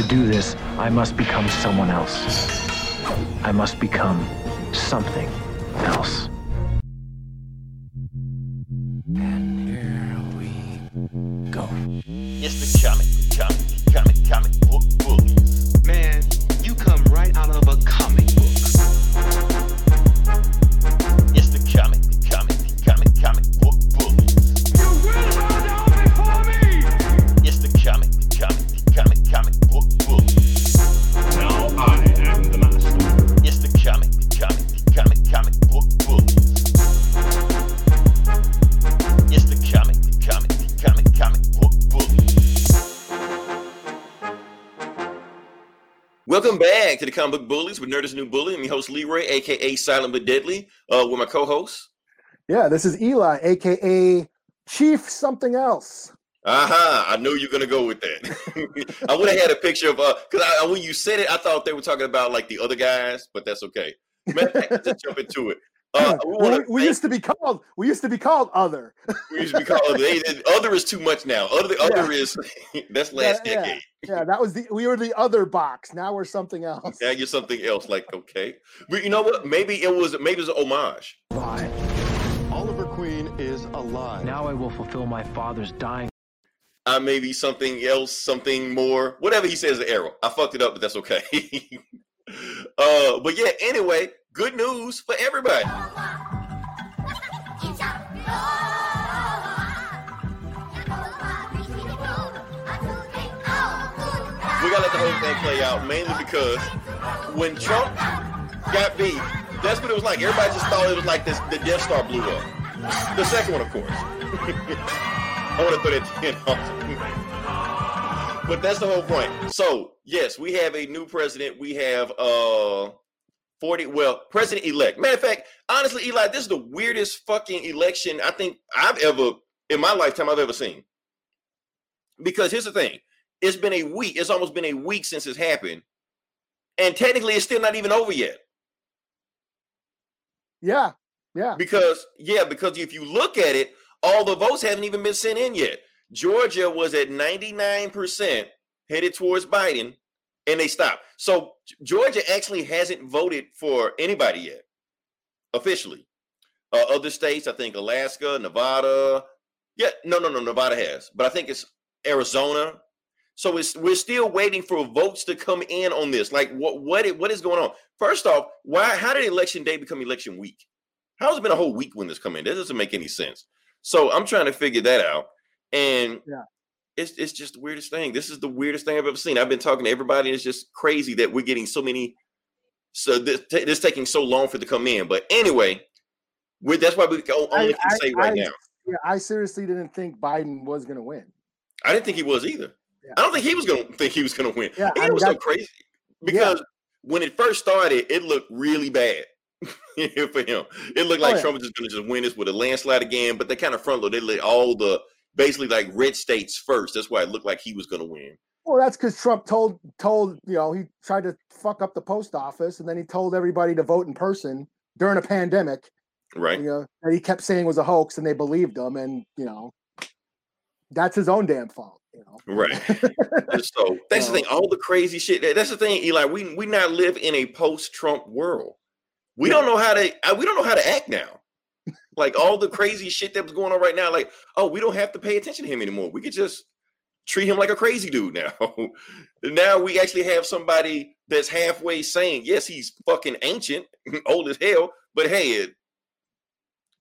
To do this, I must become someone else. I must become something else. Comic Book Bullies with Nerdist New Bully. I'm your host Leroy, aka Silent but Deadly, uh, with my co-host. Yeah, this is Eli, aka Chief something else. Aha! I knew you were gonna go with that. I would have had a picture of uh, because I, when you said it, I thought they were talking about like the other guys, but that's okay. Matter let's jump into it. Uh, we, we, thank- used to be called we used to be called other. we used to be called other. They, they- other is too much now. Other other is that's last Yeah, yeah. decade. Yeah, that was the we were the other box. Now we're something else. Now you're something else. Like okay, but you know what? Maybe it was maybe it was an homage. Lie. Oliver Queen is alive. Now I will fulfill my father's dying I may be something else, something more, whatever he says. The arrow. I fucked it up, but that's okay. uh, but yeah. Anyway, good news for everybody. Thing play out, mainly because when Trump got beat, that's what it was like. Everybody just thought it was like this. The Death Star blew up. The second one, of course. I want to throw that in but that's the whole point. So yes, we have a new president. We have uh 40 well president elect matter of fact honestly eli this is the weirdest fucking election i think i've ever in my lifetime i've ever seen because here's the thing it's been a week it's almost been a week since it's happened. And technically it's still not even over yet. Yeah, yeah. because yeah because if you look at it all the votes haven't even been sent in yet. Georgia was at 99% headed towards biden and they stopped. So georgia actually hasn't voted for anybody yet officially. Uh, other states i think alaska nevada yeah no no no nevada has. But i think it's arizona so it's we're still waiting for votes to come in on this. Like what what what is going on? First off why how did election day become election week? How has it been a whole week when this come in? That doesn't make any sense. So i'm trying to figure that out. And Yeah. it's, it's just the weirdest thing. This is the weirdest thing i've ever seen. I've been talking to everybody and it's just crazy that we're getting so many so this, this taking so long for it to come in. But anyway we that's why we can only can I- say right I- now. Yeah, I seriously didn't think Biden was gonna win. I didn't think he was either. Yeah. I don't think he was going to think he was going to win. Yeah, it was so crazy because when it first started, it looked really bad for him. It looked like Oh, yeah. Trump was just going to just win this with a landslide again. But they kind of front load. They let all the basically like red states first. That's why it looked like he was going to win. Well, that's because Trump told told you know he tried to fuck up the post office, and then he told everybody to vote in person during a pandemic. Right. You know that he kept saying was a hoax, and they believed him, and you know that's his own damn fault. You know. Right. So that's the thing. All the crazy shit. that- That's the thing, Eli. We we now live in a post-Trump world. We don't know how to. uh, We don't know how to act now. Like all the crazy shit that was going on right now. Like, oh, we don't have to pay attention to him anymore. We could just treat him like a crazy dude now. now we actually have somebody that's halfway saying, yes, he's fucking ancient, old as hell, but hey, it,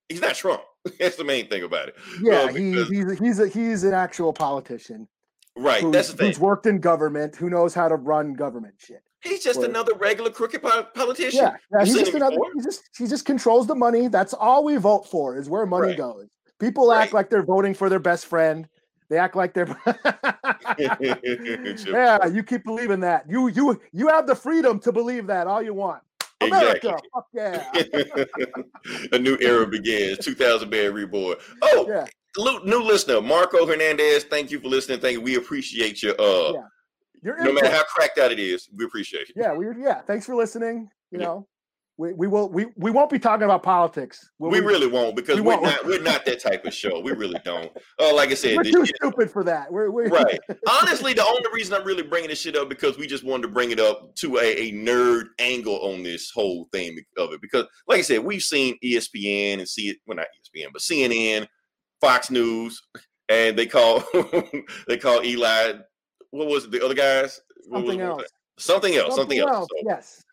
he's not Trump. That's the main thing about it. Yeah, Uh, he, he's he's a, he's an actual politician. right. who's, That's the thing. who's worked in government, who knows how to run government shit. He's just Well- another regular crooked politician. Yeah, yeah he's just another. He just he just controls the money. That's all we vote for is where money Right. goes. People act like they're voting for their best friend. They act like they're. Yeah, you keep believing that. You you you have the freedom to believe that all you want. America, fuck yeah. a new era begins. 2000 Band Reborn. Oh, Yeah. new listener, Marco Hernandez. Thank you for listening. Thank you. We appreciate your uh Yeah. Your no matter how cracked out it is, we appreciate it. yeah, we yeah. Thanks for listening. You Yeah. know, We, we will we, we won't be talking about politics. Will we really won't because we are won't. we're not that type of show. We really don't. Oh, like I said, We're too stupid for that. We're, we're right. Honestly, the only reason I'm really bringing this shit up because we just wanted to bring it up to a, a nerd angle on this whole thing of it. Because, like I said, we've seen ESPN and see it. Well, not ESPN, but CNN, Fox News, and they call they call Eli. What was it? The other guys? Something what was else. it? Something else. Something, else. So, Yes.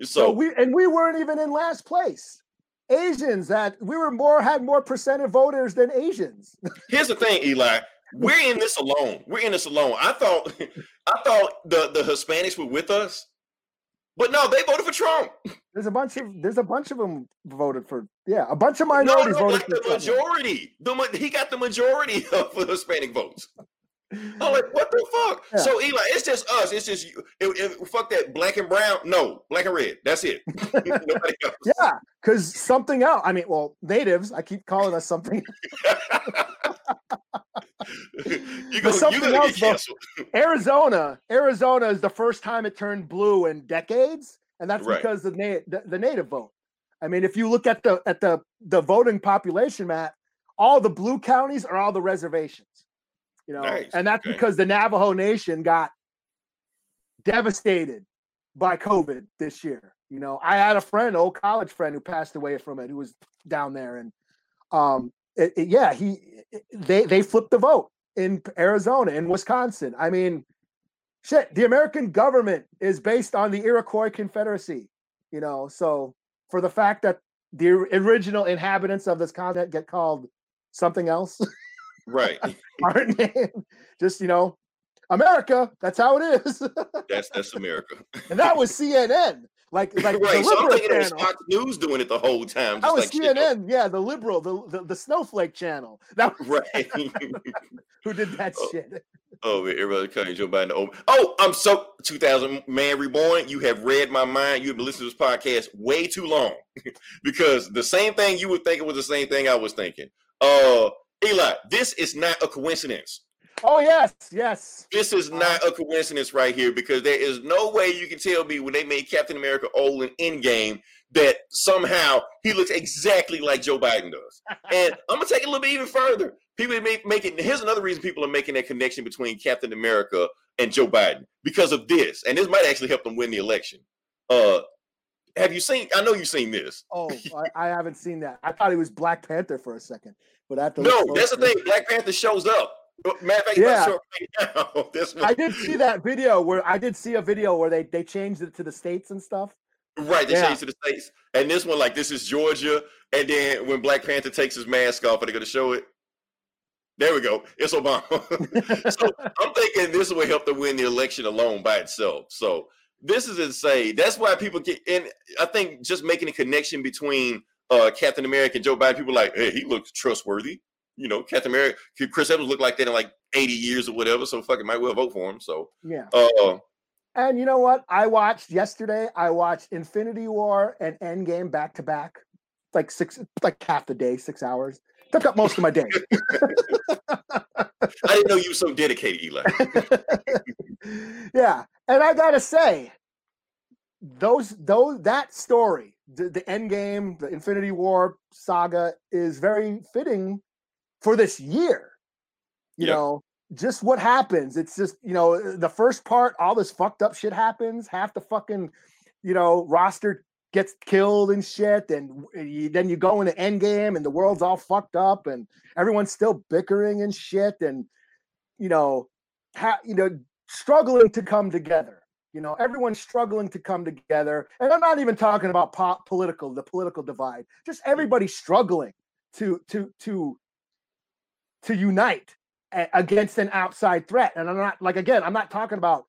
So, So, we and we weren't even in last place. Asians that we were more had more percent of voters than Asians. here's the thing, Eli. We're in this alone. We're in this alone. I thought I thought the, the Hispanics were with us, but no, they voted for Trump. There's a bunch of there's a bunch of them voted for yeah a bunch of minorities no, voted like for the Trump. majority. The he got the majority of the Hispanic votes. I'm like, what the fuck? Yeah. So Eli, it's just us. It's just you. It, it- fuck that black and brown. No, black and red. That's it. Nobody else. Yeah, because something else. I mean, well, natives. I keep calling us something. you go, something else, though. Arizona. Arizona is the first time it turned blue in decades, and that's Right. because of na- the, the native vote. I mean, if you look at the at the the voting population map, all the blue counties are all the reservations. You know, Nice, and that's okay. because the Navajo Nation got devastated by COVID this year. You know, I had a friend, old college friend, who passed away from it, who was down there, and um, it, it- yeah, he they they flipped the vote in Arizona, in Wisconsin. I mean, shit, the American government is based on the Iroquois Confederacy. You know, so for the fact that the original inhabitants of this continent get called something else, Right. aren't named, just you know, America. That's how it is. That's that's America. and that was CNN, like like right. the So liberal thinking it was channel. Fox News doing it the whole time. That was like. CNN, yeah, the liberal, the, the the snowflake channel. That was Right. who did that Oh. shit. Oh, everybody calling Joe Biden. Oh, oh, I'm so 2000 man reborn. You have read my mind. You have been listening to this podcast way too long because the same thing you were thinking was the same thing I was thinking. Uh, Eli, this is not a coincidence. Oh yes, yes. This is not a coincidence right here because there is no way you can tell me when they made Captain America old in Endgame that somehow he looks exactly like Joe Biden does. And I'm gonna take it a little bit even further. People make making here's another reason people are making that connection between Captain America and Joe Biden because of this, and this might actually help them win the election. Uh, have you seen? I know you've seen this. Oh, I, I haven't seen that. I thought he was Black Panther for a second, but I have to No, that's the thing. Black Panther shows up. Matter of fact, Yeah. Right now. This one. I did see that video where I did see a video where they they changed it to the states and stuff. Right, they Yeah. changed to the states, and this one like this is Georgia, and then when Black Panther takes his mask off, are they going to show it? There we go. It's Obama. so I'm thinking this will help to win the election alone by itself. So this is insane. That's why people get and I think just making a connection between uh Captain America and Joe Biden, people like, hey, he looks trustworthy. You know, Captain America, Chris Evans looked like that in like 80 years or whatever. So fucking might well vote for him. So Yeah. uh And you know what? I watched yesterday. I watched Infinity War and Endgame back to back, like six, like half the day, six hours. Took up most of my day. I didn't know you were so dedicated, Eli. yeah, and I gotta say, those those that story, the, the end game, the Infinity War saga, is very fitting for this year. You Yeah. know, just what happens. It's just you know the first part, all this fucked up shit happens. Half the fucking you know roster gets killed and shit, and you, then you go into Endgame and the world's all fucked up, and everyone's still bickering and shit, and you know, ha- you know, struggling to come together. You know, everyone's struggling to come together, and I'm not even talking about po- political, the political divide. Just everybody struggling to to to to unite a- against an outside threat. And I'm not like again, I'm not talking about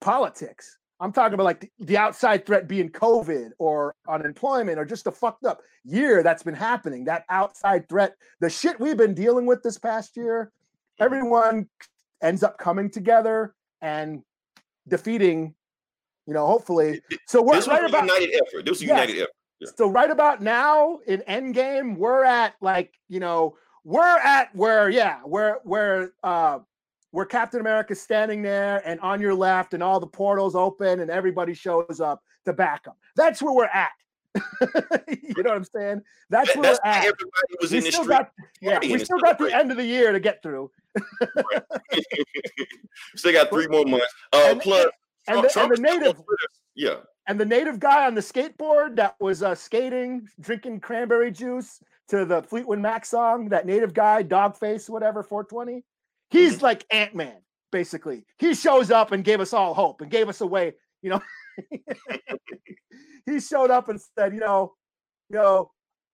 politics. I'm talking about like the, the outside threat being COVID or unemployment or just a fucked up year that's been happening. That outside threat, the shit we've been dealing with this past year, everyone ends up coming together and defeating, you know, hopefully. So we're this was right a about united effort. This was a Yes. united effort. Yeah. so right about now in Endgame, we're at like, you know, we're at where, yeah, where where uh where Captain America's standing there and on your left and all the portals open and everybody shows up to back him. That's where we're at you know what I'm saying? That's That- where that's we're at. everybody was We in the still street. got, yeah, we still got the end of the year to get through. Still got three more months. Uh, And- plus, And the, and the is still on native Yeah, and the native guy on the skateboard that was uh, skating, drinking cranberry juice to the Fleetwood Mac song, that native guy, Dogface, whatever, 420. He's Mhm. like Ant Man, basically. He shows up and gave us all hope and gave us away. You know, he showed up and said, you know, you know,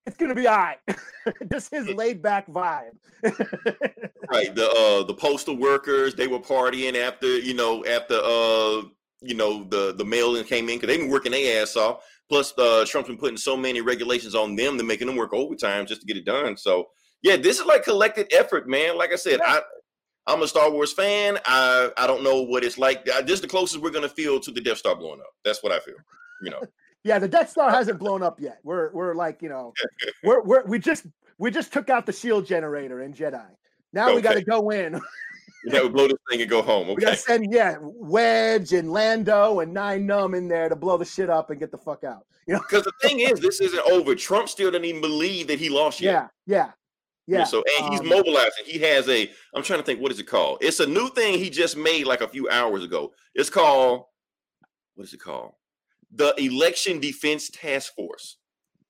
it's gonna be all right. Just his laid back vibe. right. The uh, the postal workers they were partying after you know after uh you know the the mail-in came in because they've been working their ass off. Plus, uh, Trump's been putting so many regulations on them to making them work overtime just to get it done. So yeah, this is like collected effort, man. Like I said, I I'm a Star Wars fan. I I don't know what it's like. I- This is the closest we're gonna feel to the Death Star blowing up. That's what I feel. You know. Yeah, the Death Star hasn't blown up yet. We're we're like, you know, we're we're we just we just took out the shield generator in Jedi. Now we got to go in. That would blow this thing and go home. Okay. We got to send yeah Wedge and Lando and Nien Nunb in there to blow the shit up and get the fuck out. You know? Because the thing is, this isn't over. Trump still doesn't even believe that he lost yet. Yeah, yeah, yeah. So and he's um, mobilizing. He has a. I'm trying to think. What is it called? It's a new thing he just made like a few hours ago. It's called. What is it called? The Election Defense Task Force.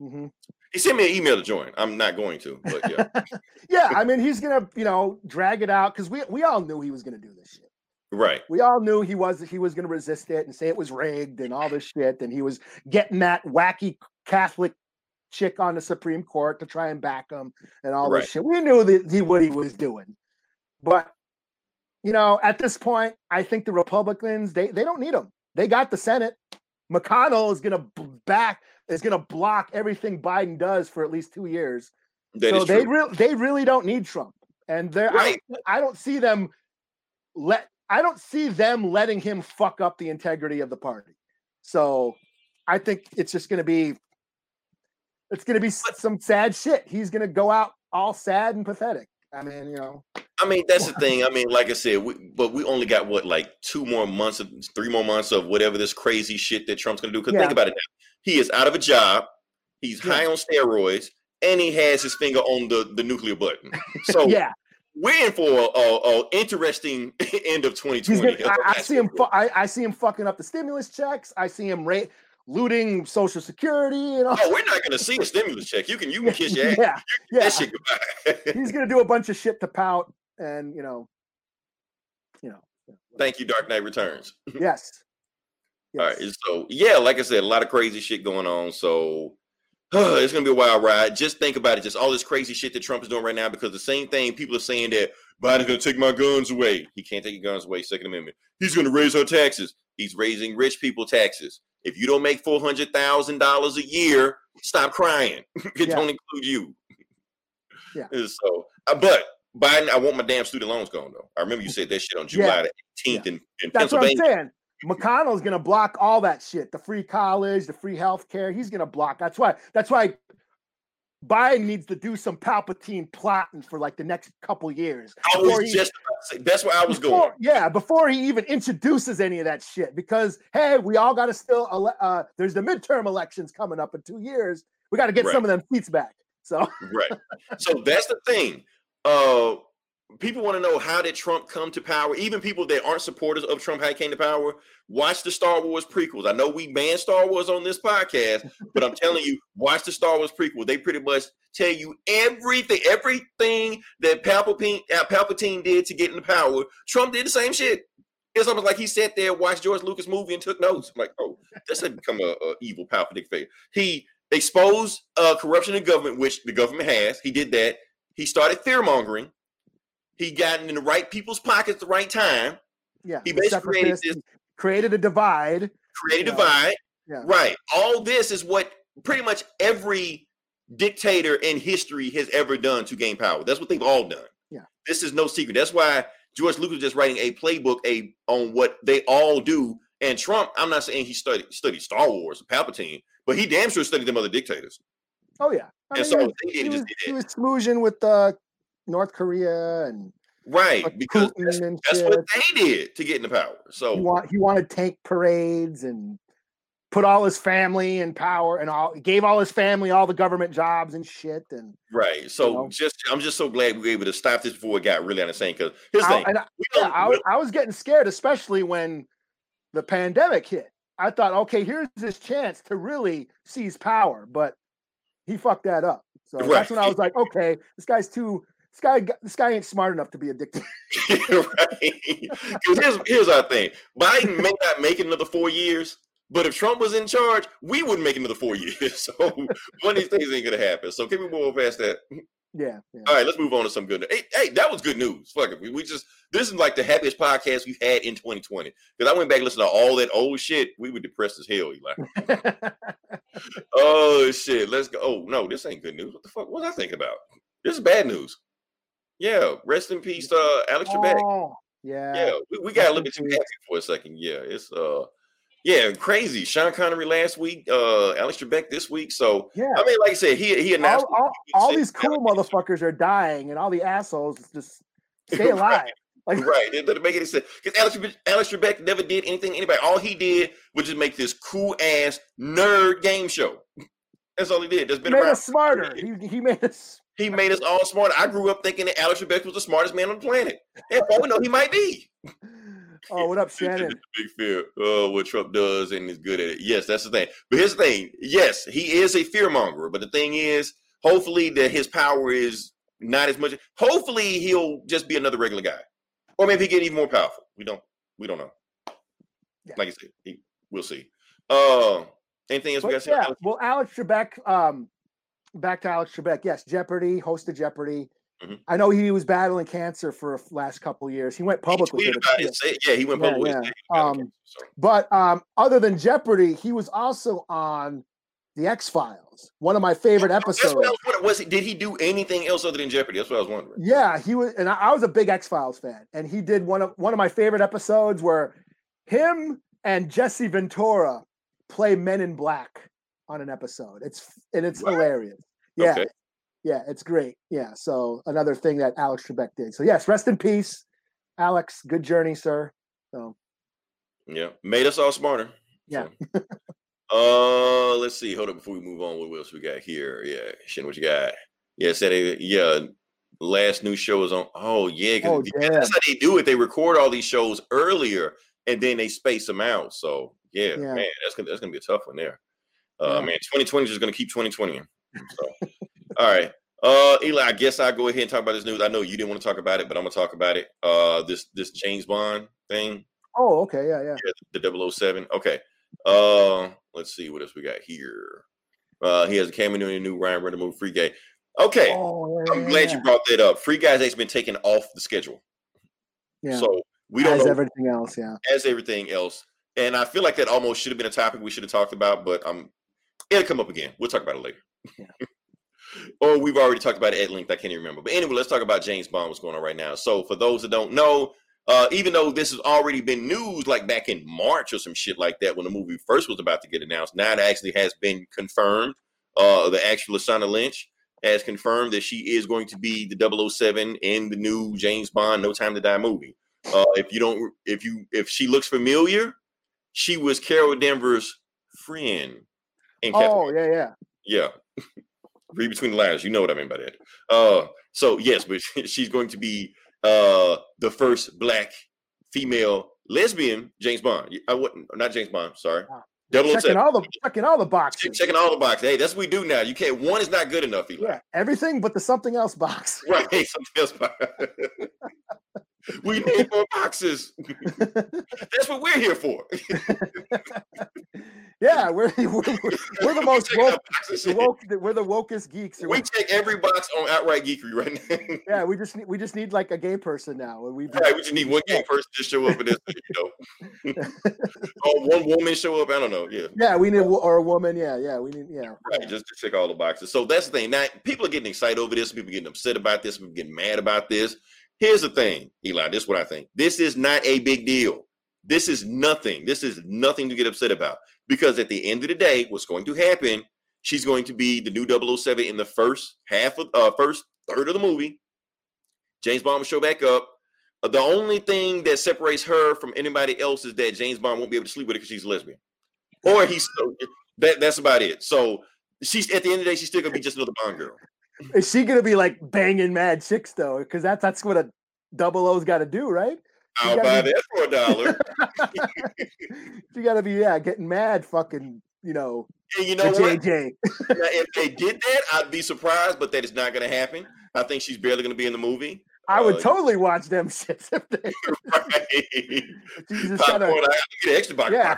mhm. He sent me an email to join. I'm not going to, but yeah, Yeah, I mean he's gonna you know drag it out because we we all knew he was gonna do this shit. right. We all knew he was he was gonna resist it and say it was rigged and all this shit, and he was getting that wacky Catholic chick on the Supreme Court to try and back him and all Right. this shit. We knew that he what he was doing, but you know at this point, I think the Republicans they they don't need him. They got the Senate. McConnell is gonna back is gonna block everything Biden does for at least two years. That so they really they really don't need Trump, and they're I Right. don't, I don't see them let I don't see them letting him fuck up the integrity of the party. So I think it's just going to be it's going to be some sad shit. He's going to go out all sad and pathetic. I mean, you know, I mean, that's the thing. I mean, like I said, we, but we only got what, like two more months, of, three more months of whatever this crazy shit that Trump's going to do. Because Yeah. think about it now. He is out of a job. He's Yeah. high on steroids, and he has his finger on the, the nuclear button. So yeah, we're in for a, a, a interesting end of 2020. gonna, I, I see him. Fu- I, I see him fucking up the stimulus checks. I see him ra- looting Social Security. And all. Oh, we're not going to see a stimulus check. You can you can kiss your ass. yeah, yeah. That shit goodbye. He's gonna do a bunch of shit to pout, and you know, you know. Thank you, Dark Knight Returns. Yes. All right. Yes. So yeah, like I said, a lot of crazy shit going on. So it's gonna be a wild ride. Just think about it. Just all this crazy shit that Trump is doing right now. Because the same thing people are saying that Biden's gonna take my guns away. He can't take your guns away. Second Amendment. He's gonna raise our taxes. He's raising rich people taxes. If you don't make four hundred thousand dollars a year, stop crying. it Yeah. don't include you. Yeah. So, uh, but Biden, I want my damn student loans gone though. I remember you said that shit on Yeah. July the 18th in, in That's what I'm Pennsylvania. saying. McConnell's gonna block all that shit. The free college, the free health care. He's gonna block. That's why. That's why Biden needs to do some Palpatine plotting for like the next couple years. I before was he- just about to say, that's where I was before- going. Yeah, before he even introduces any of that shit, because hey, we all got to still. ele- Uh, there's the midterm elections coming up in two years. We got to get Right. some of them seats back. So Right. So that's the thing. Uh people want to know how did Trump come to power? Even people that aren't supporters of Trump, how he came to power, watch the Star Wars prequels. I know we ban Star Wars on this podcast, but I'm telling you, watch the Star Wars prequel. They pretty much tell you everything, everything that Palpatine, uh, Palpatine did to get into power. Trump did the same shit. It's almost like he sat there, watched George Lucas movie, and took notes. I'm like, oh, this had become a, a evil Palpatine figure. He exposed uh, corruption in government, which the government has. He did that. He started fear mongering. He got in the right people's pockets at the right time. yeah, He basically created separatists created a divide. Created a Yeah. divide. Yeah. Right. All this is what pretty much every dictator in history has ever done to gain power. That's what they've all done. Yeah. This is no secret. That's why George Lucas is just writing a playbook a on what they all do. And Trump, I'm not saying he studied studied Star Wars, or Palpatine, but he damn sure studied them other dictators. Oh yeah, I And mean, so he was- he, was, just he was with uh, North Korea and Right. like Because that's, and that's what they did to get into power. So he, want, he wanted tank parades and put all his family in power and all gave all his family all the government jobs and shit. And Right. So know? just I'm just so glad we were able to stop this before it got really insane. Because I, thing. I- yeah, I, was- I was getting scared, especially when the pandemic hit. I thought, okay, here's his chance to really seize power, but he fucked that up. So that's when I was like, okay, this guy's too. This guy, this guy ain't smart enough to be a dictator. right. here's here's our thing. Biden may not make it another four years, but if Trump was in charge, we wouldn't make another four years. So one of these things ain't gonna happen. So can we move past that? Yeah, yeah. All right, let's move on to some good. news. Hey, hey, that was good news. Fuck it. We, we just this is like the happiest podcast we've had in 2020. Because I went back and listened to all that old shit. We were depressed as hell, Eli. oh shit. Let's go. Oh no, this ain't good news. What the fuck was I thinking about? This is bad news. Yeah, rest in peace, uh, Alex Trebek. oh, yeah. Yeah, we, we got a little bit too happy for a second. Yeah, it's uh, yeah, crazy. Sean Connery last week, uh, Alex Trebek this week. So Yeah. I mean, like I said, he he announced all, all, all said- these cool motherfuckers are dying, and all the assholes just stay alive. Like, Right, it doesn't make any sense because Alex Trebek- Alex Trebek never did anything anybody. All he did was just make this cool ass nerd game show. That's all he did. That's he been made around. us smarter. He, he made us. He made us all smart. I grew up thinking that Alex Trebek was the smartest man on the planet. And for we know, he might be. Oh, what up, Shannon? big fear. Oh, what Trump does and is good at it. Yes, that's the thing. But here's the thing. Yes, he is a fear monger. But the thing is, hopefully, that his power is not as much. Hopefully, he'll just be another regular guy, or maybe he get even more powerful. We don't. We don't know. Yeah. Like I said, he, we'll see. Uh, anything else we got to say? yeah, Alex? well, Alex Trebek. Um, back to Alex Trebek. Yes, Jeopardy, host of Jeopardy. Mhm. I know he was battling cancer for the last couple of years. He went He public with it. yeah. He went Yeah, public. with it, yeah. he got Um, cancer, so. But um, other than Jeopardy, he was also on the X Files, one of my favorite episodes. what was. Was he, did he do anything else other than Jeopardy? That's what I was wondering. Yeah, he was, and I, I was a big X Files fan, and he did one of one of my favorite episodes where him and Jesse Ventura play Men in Black on an episode. It's and it's Wow. hilarious. Yeah, Okay. yeah, it's great. Yeah, so another thing that Alex Trebek did. So yes, rest in peace, Alex. Good journey, sir. So Yeah, made us all smarter. Yeah. So. uh, let's see. Hold up before we move on. What else we got here? Yeah, Shin, what you got? Yeah, said yeah. Last new show is on. Oh yeah, Oh, yeah. that's how they do it. They record all these shows earlier and then they space them out. So yeah, Yeah. man, that's gonna that's gonna be a tough one there. Uh, Yeah. man, 2020 is just gonna keep 2020. So, all right. Uh, Eli, I guess I'll go ahead and talk about this news. I know you didn't want to talk about it, but I'm gonna talk about it. Uh, this this James Bond thing. oh, okay, yeah, yeah. Yeah, the 007. Okay. Uh, let's see what else we got here. Uh, he has a cameo in the new Ryan Reynolds movie, Free Guy. Okay, Oh, yeah, I'm yeah, glad yeah. you brought that up. Free Guy's actually been taken off the schedule, Yeah, so we don't as know everything else. Yeah, as everything else. And I feel like that almost should have been a topic we should have talked about, but um, it'll come up again. We'll talk about it later. Or we've already talked about it at length. I can't even remember. But anyway, let's talk about James Bond. What's going on right now? So for those that don't know, uh, even though this has already been news, like back in March or some shit like that, when the movie first was about to get announced, now it actually has been confirmed. Uh, the actual Lashana Lynch has confirmed that she is going to be the 007 in the new James Bond No Time to Die movie. Uh, if you don't, if you, if she looks familiar, she was Carol Danvers' friend. Captain Oh, yeah, yeah. yeah. Read between the lines. You know what I mean by that. Uh, so yes, but she's going to be uh the first black female lesbian James Bond. I wouldn't not James Bond, sorry. 007. Checking all the checking all the boxes. Check- checking all the boxes. Hey, that's what we do now. You can't one is not good enough, Eli. Yeah, everything but the something else box. Right. Something else. box. we need more boxes. that's what we're here for. yeah, we're we're, we're, we're the most woke, the woke, we're the wokest geeks. We check every box on outright geekery right now. yeah, we just need, we just need like a gay person now. We Right, we just need one gay person to show up in this, you know. or one woman show up. I don't know. Yeah. yeah, we need or a woman. Yeah, yeah, we need yeah. Right, just to check all the boxes. So that's the thing. Now people are getting excited over this. People are getting upset about this. People getting mad about this. Here's the thing, Eli. This is what I think. This is not a big deal. This is nothing. This is nothing to get upset about. Because at the end of the day, what's going to happen? She's going to be the new 007 in the first half of uh first third of the movie. James Bond will show back up. Uh, The only thing that separates her from anybody else is that James Bond won't be able to sleep with her because she's a lesbian. Or he's that. That's about it. So she's at the end of the day, she's still gonna be just another Bond girl. Is she gonna be like banging mad chicks though? Because that's that's what a double O's got to do, right? You I'll buy be- that for a dollar. you got to be yeah, getting mad, fucking, you know, and you know what? JJ. If they did that, I'd be surprised, but that is not going to happen. I think she's barely going to be in the movie. I would Uh, totally watch them shits if they. Right. You just gotta, to get extra box Yeah.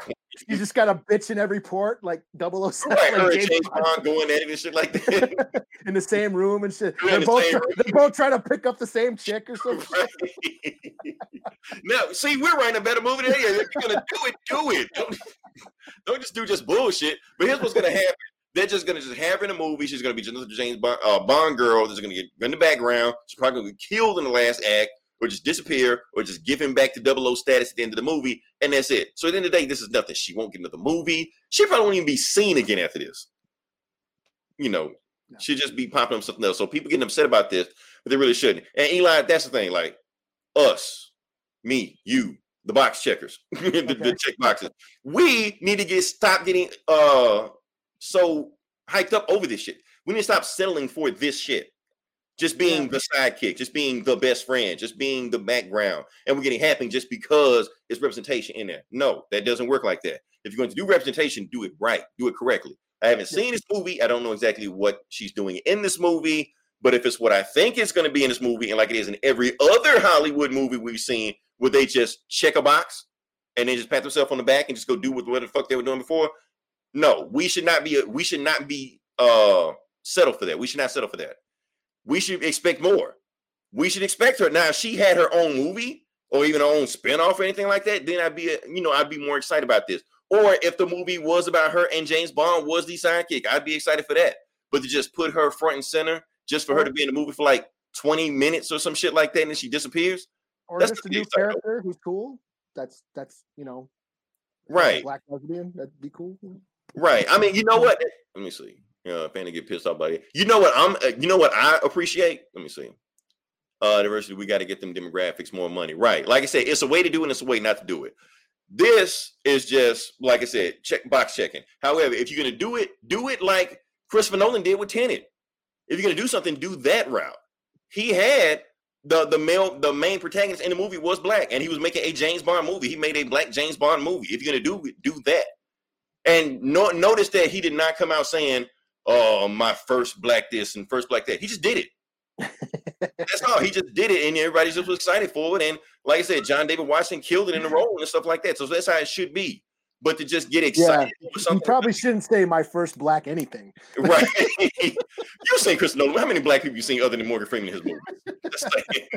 you just got a bitch in every port, like 007, Right, like James James Bond going at it and shit like that. in the same room and shit. They're They're the both, try- they're both trying to pick up the same chick or something. Right. now, see, we're writing a better movie than. If you're gonna do it, do it. Don't, don't just do just bullshit. But here's what's gonna happen. They're just gonna just have her in a movie. She's gonna be just another James Bond, uh, Bond girl that's gonna get in the background. She's probably gonna be killed in the last act, or just disappear, or just give him back to double O status at the end of the movie, and that's it. So at the end of the day, this is nothing. She won't get another movie. She probably won't even be seen again after this. You know, No. she'll just be popping up something else. So people getting upset about this, but they really shouldn't. And Eli, that's the thing. Like us, me, you, the box checkers, the, the check boxes. We need to get stop getting uh so hyped up over this shit. We need to stop settling for this shit. Just being Yeah. the sidekick, just being the best friend, just being the background, and we're getting happy just because it's representation in there. No, that doesn't work like that. If you're going to do representation, do it right, do it correctly. I haven't seen this movie. I don't know exactly what she's doing in this movie, but if it's what I think it's going to be in this movie, and like it is in every other Hollywood movie we've seen, where they just check a box and then just pat themselves on the back and just go do what the fuck they were doing before. No, we should not be. We should not be uh settle for that. We should not settle for that. We should expect more. We should expect her. Now, if she had her own movie or even her own spinoff or anything like that, then I'd be, uh, you know, I'd be more excited about this. Or if the movie was about her and James Bond was the sidekick, I'd be excited for that. But to just put her front and center, just for her to be in the movie for like 20 minutes or some shit like that, and then she disappears, Or That's just a new character who's cool. That's that's you know, right? black lesbian. That'd be cool. Right. I mean, you know what? Let me see. Uh, fan to get pissed off by it. You know what? I'm. Uh, you know what I appreciate. Let me see. Uh, diversity. We got to get them demographics more money. Right. Like I said, it's a way to do it. and It's a way not to do it. This is just like I said, check box checking. However, if you're gonna do it, do it like Christopher Nolan did with Tenet. If you're gonna do something, do that route. He had the the male the main protagonist in the movie was black, and he was making a James Bond movie. He made a black James Bond movie. If you're gonna do it, do that. And no, notice that he did not come out saying, "Oh, my first black this and first black that." He just did it. That's all. He just did it, and everybody just was excited for it. And like I said, John David Washington killed it in the mm-hmm. role and stuff like that. So that's how it should be. But to just get excited for You probably shouldn't say my first black anything. right? You've seen Chris Nolan? How many black people you seen other than Morgan Freeman in his movies?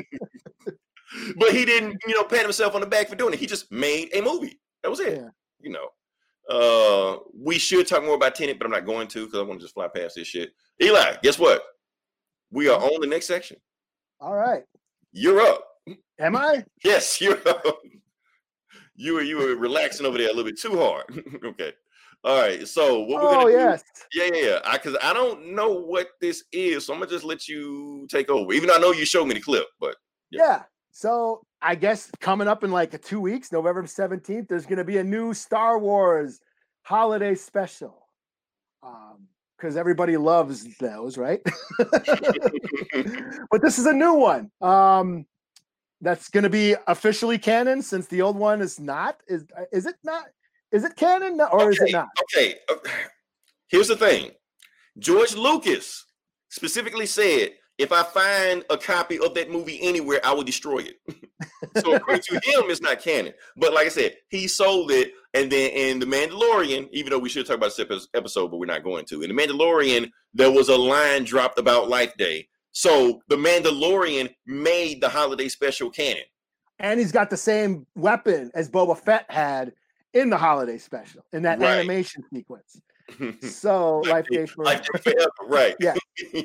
But he didn't, you know, pat himself on the back for doing it. He just made a movie. That was it. Yeah. You know. Uh, we should talk more about Tenet, but I'm not going to because I want to just fly past this shit. Eli, guess what? We are on the next section. All right. You're up. Am I? Yes, you're up. You were you were relaxing over there a little bit too hard. okay. All right. So what we're Oh gonna do? yes. Yeah, yeah, yeah. I because I don't know what this is, so I'm gonna just let you take over. Even though I know you showed me the clip, but Yeah. Yeah. So I guess coming up in like two weeks, November 17th, there's gonna be a new Star Wars holiday special. Um, because everybody loves those, right? but this is a new one. Um, that's gonna be officially canon since the old one is not. Is is it not? Is it canon No- or is it Okay, not? Okay. uh, Here's the thing. George Lucas specifically said, if I find a copy of that movie anywhere, I will destroy it. so according to him, it's not canon. But like I said, he sold it. And then in The Mandalorian, even though we should talk about this episode, but we're not going to. In The Mandalorian, there was a line dropped about Life Day. So The Mandalorian made the holiday special canon. and he's got the same weapon as Boba Fett had in the holiday special in that Right. animation sequence. So life day for Life Day forever, right? Yeah.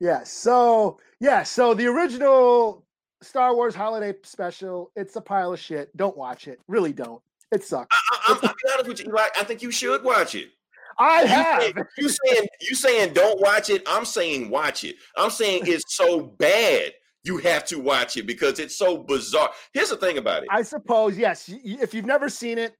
yeah. So yeah. So the original Star Wars holiday special, it's a pile of shit. Don't watch it. Really don't. It sucks. I, be honest with you, Eli. I think you should watch it. I You have. saying, you saying you saying don't watch it. I'm saying watch it. I'm saying it's so bad you have to watch it because it's so bizarre. Here's the thing about it. I suppose yes. If you've never seen it,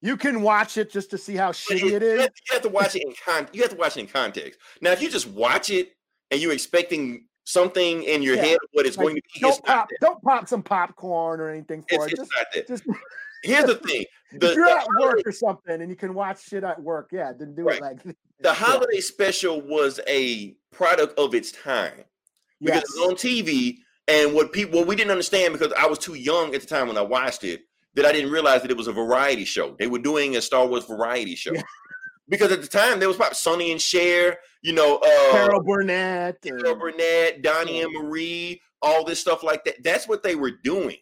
you can watch it just to see how shitty it You is. have, you have to watch it in con. You have to watch it in context. Now, if you just watch it and you're expecting something in your Yeah, head what it's Like, going to be, don't pop, don't pop some popcorn or anything for It's, it. it's Just, just Here's the thing: the, if you're the at holiday- work or something and you can watch shit at work, yeah, then do Right. it like the holiday special was a product of its time because yes. it was on TV. And what people, what we didn't understand because I was too young at the time when I watched it, that I didn't realize that it was a variety show. They were doing a Star Wars variety show. Yeah. Because at the time there was probably Sonny and Cher, you know, uh, Carol Burnett. Carol Burnett, Donny Yeah. and Marie, all this stuff like that. That's what they were doing.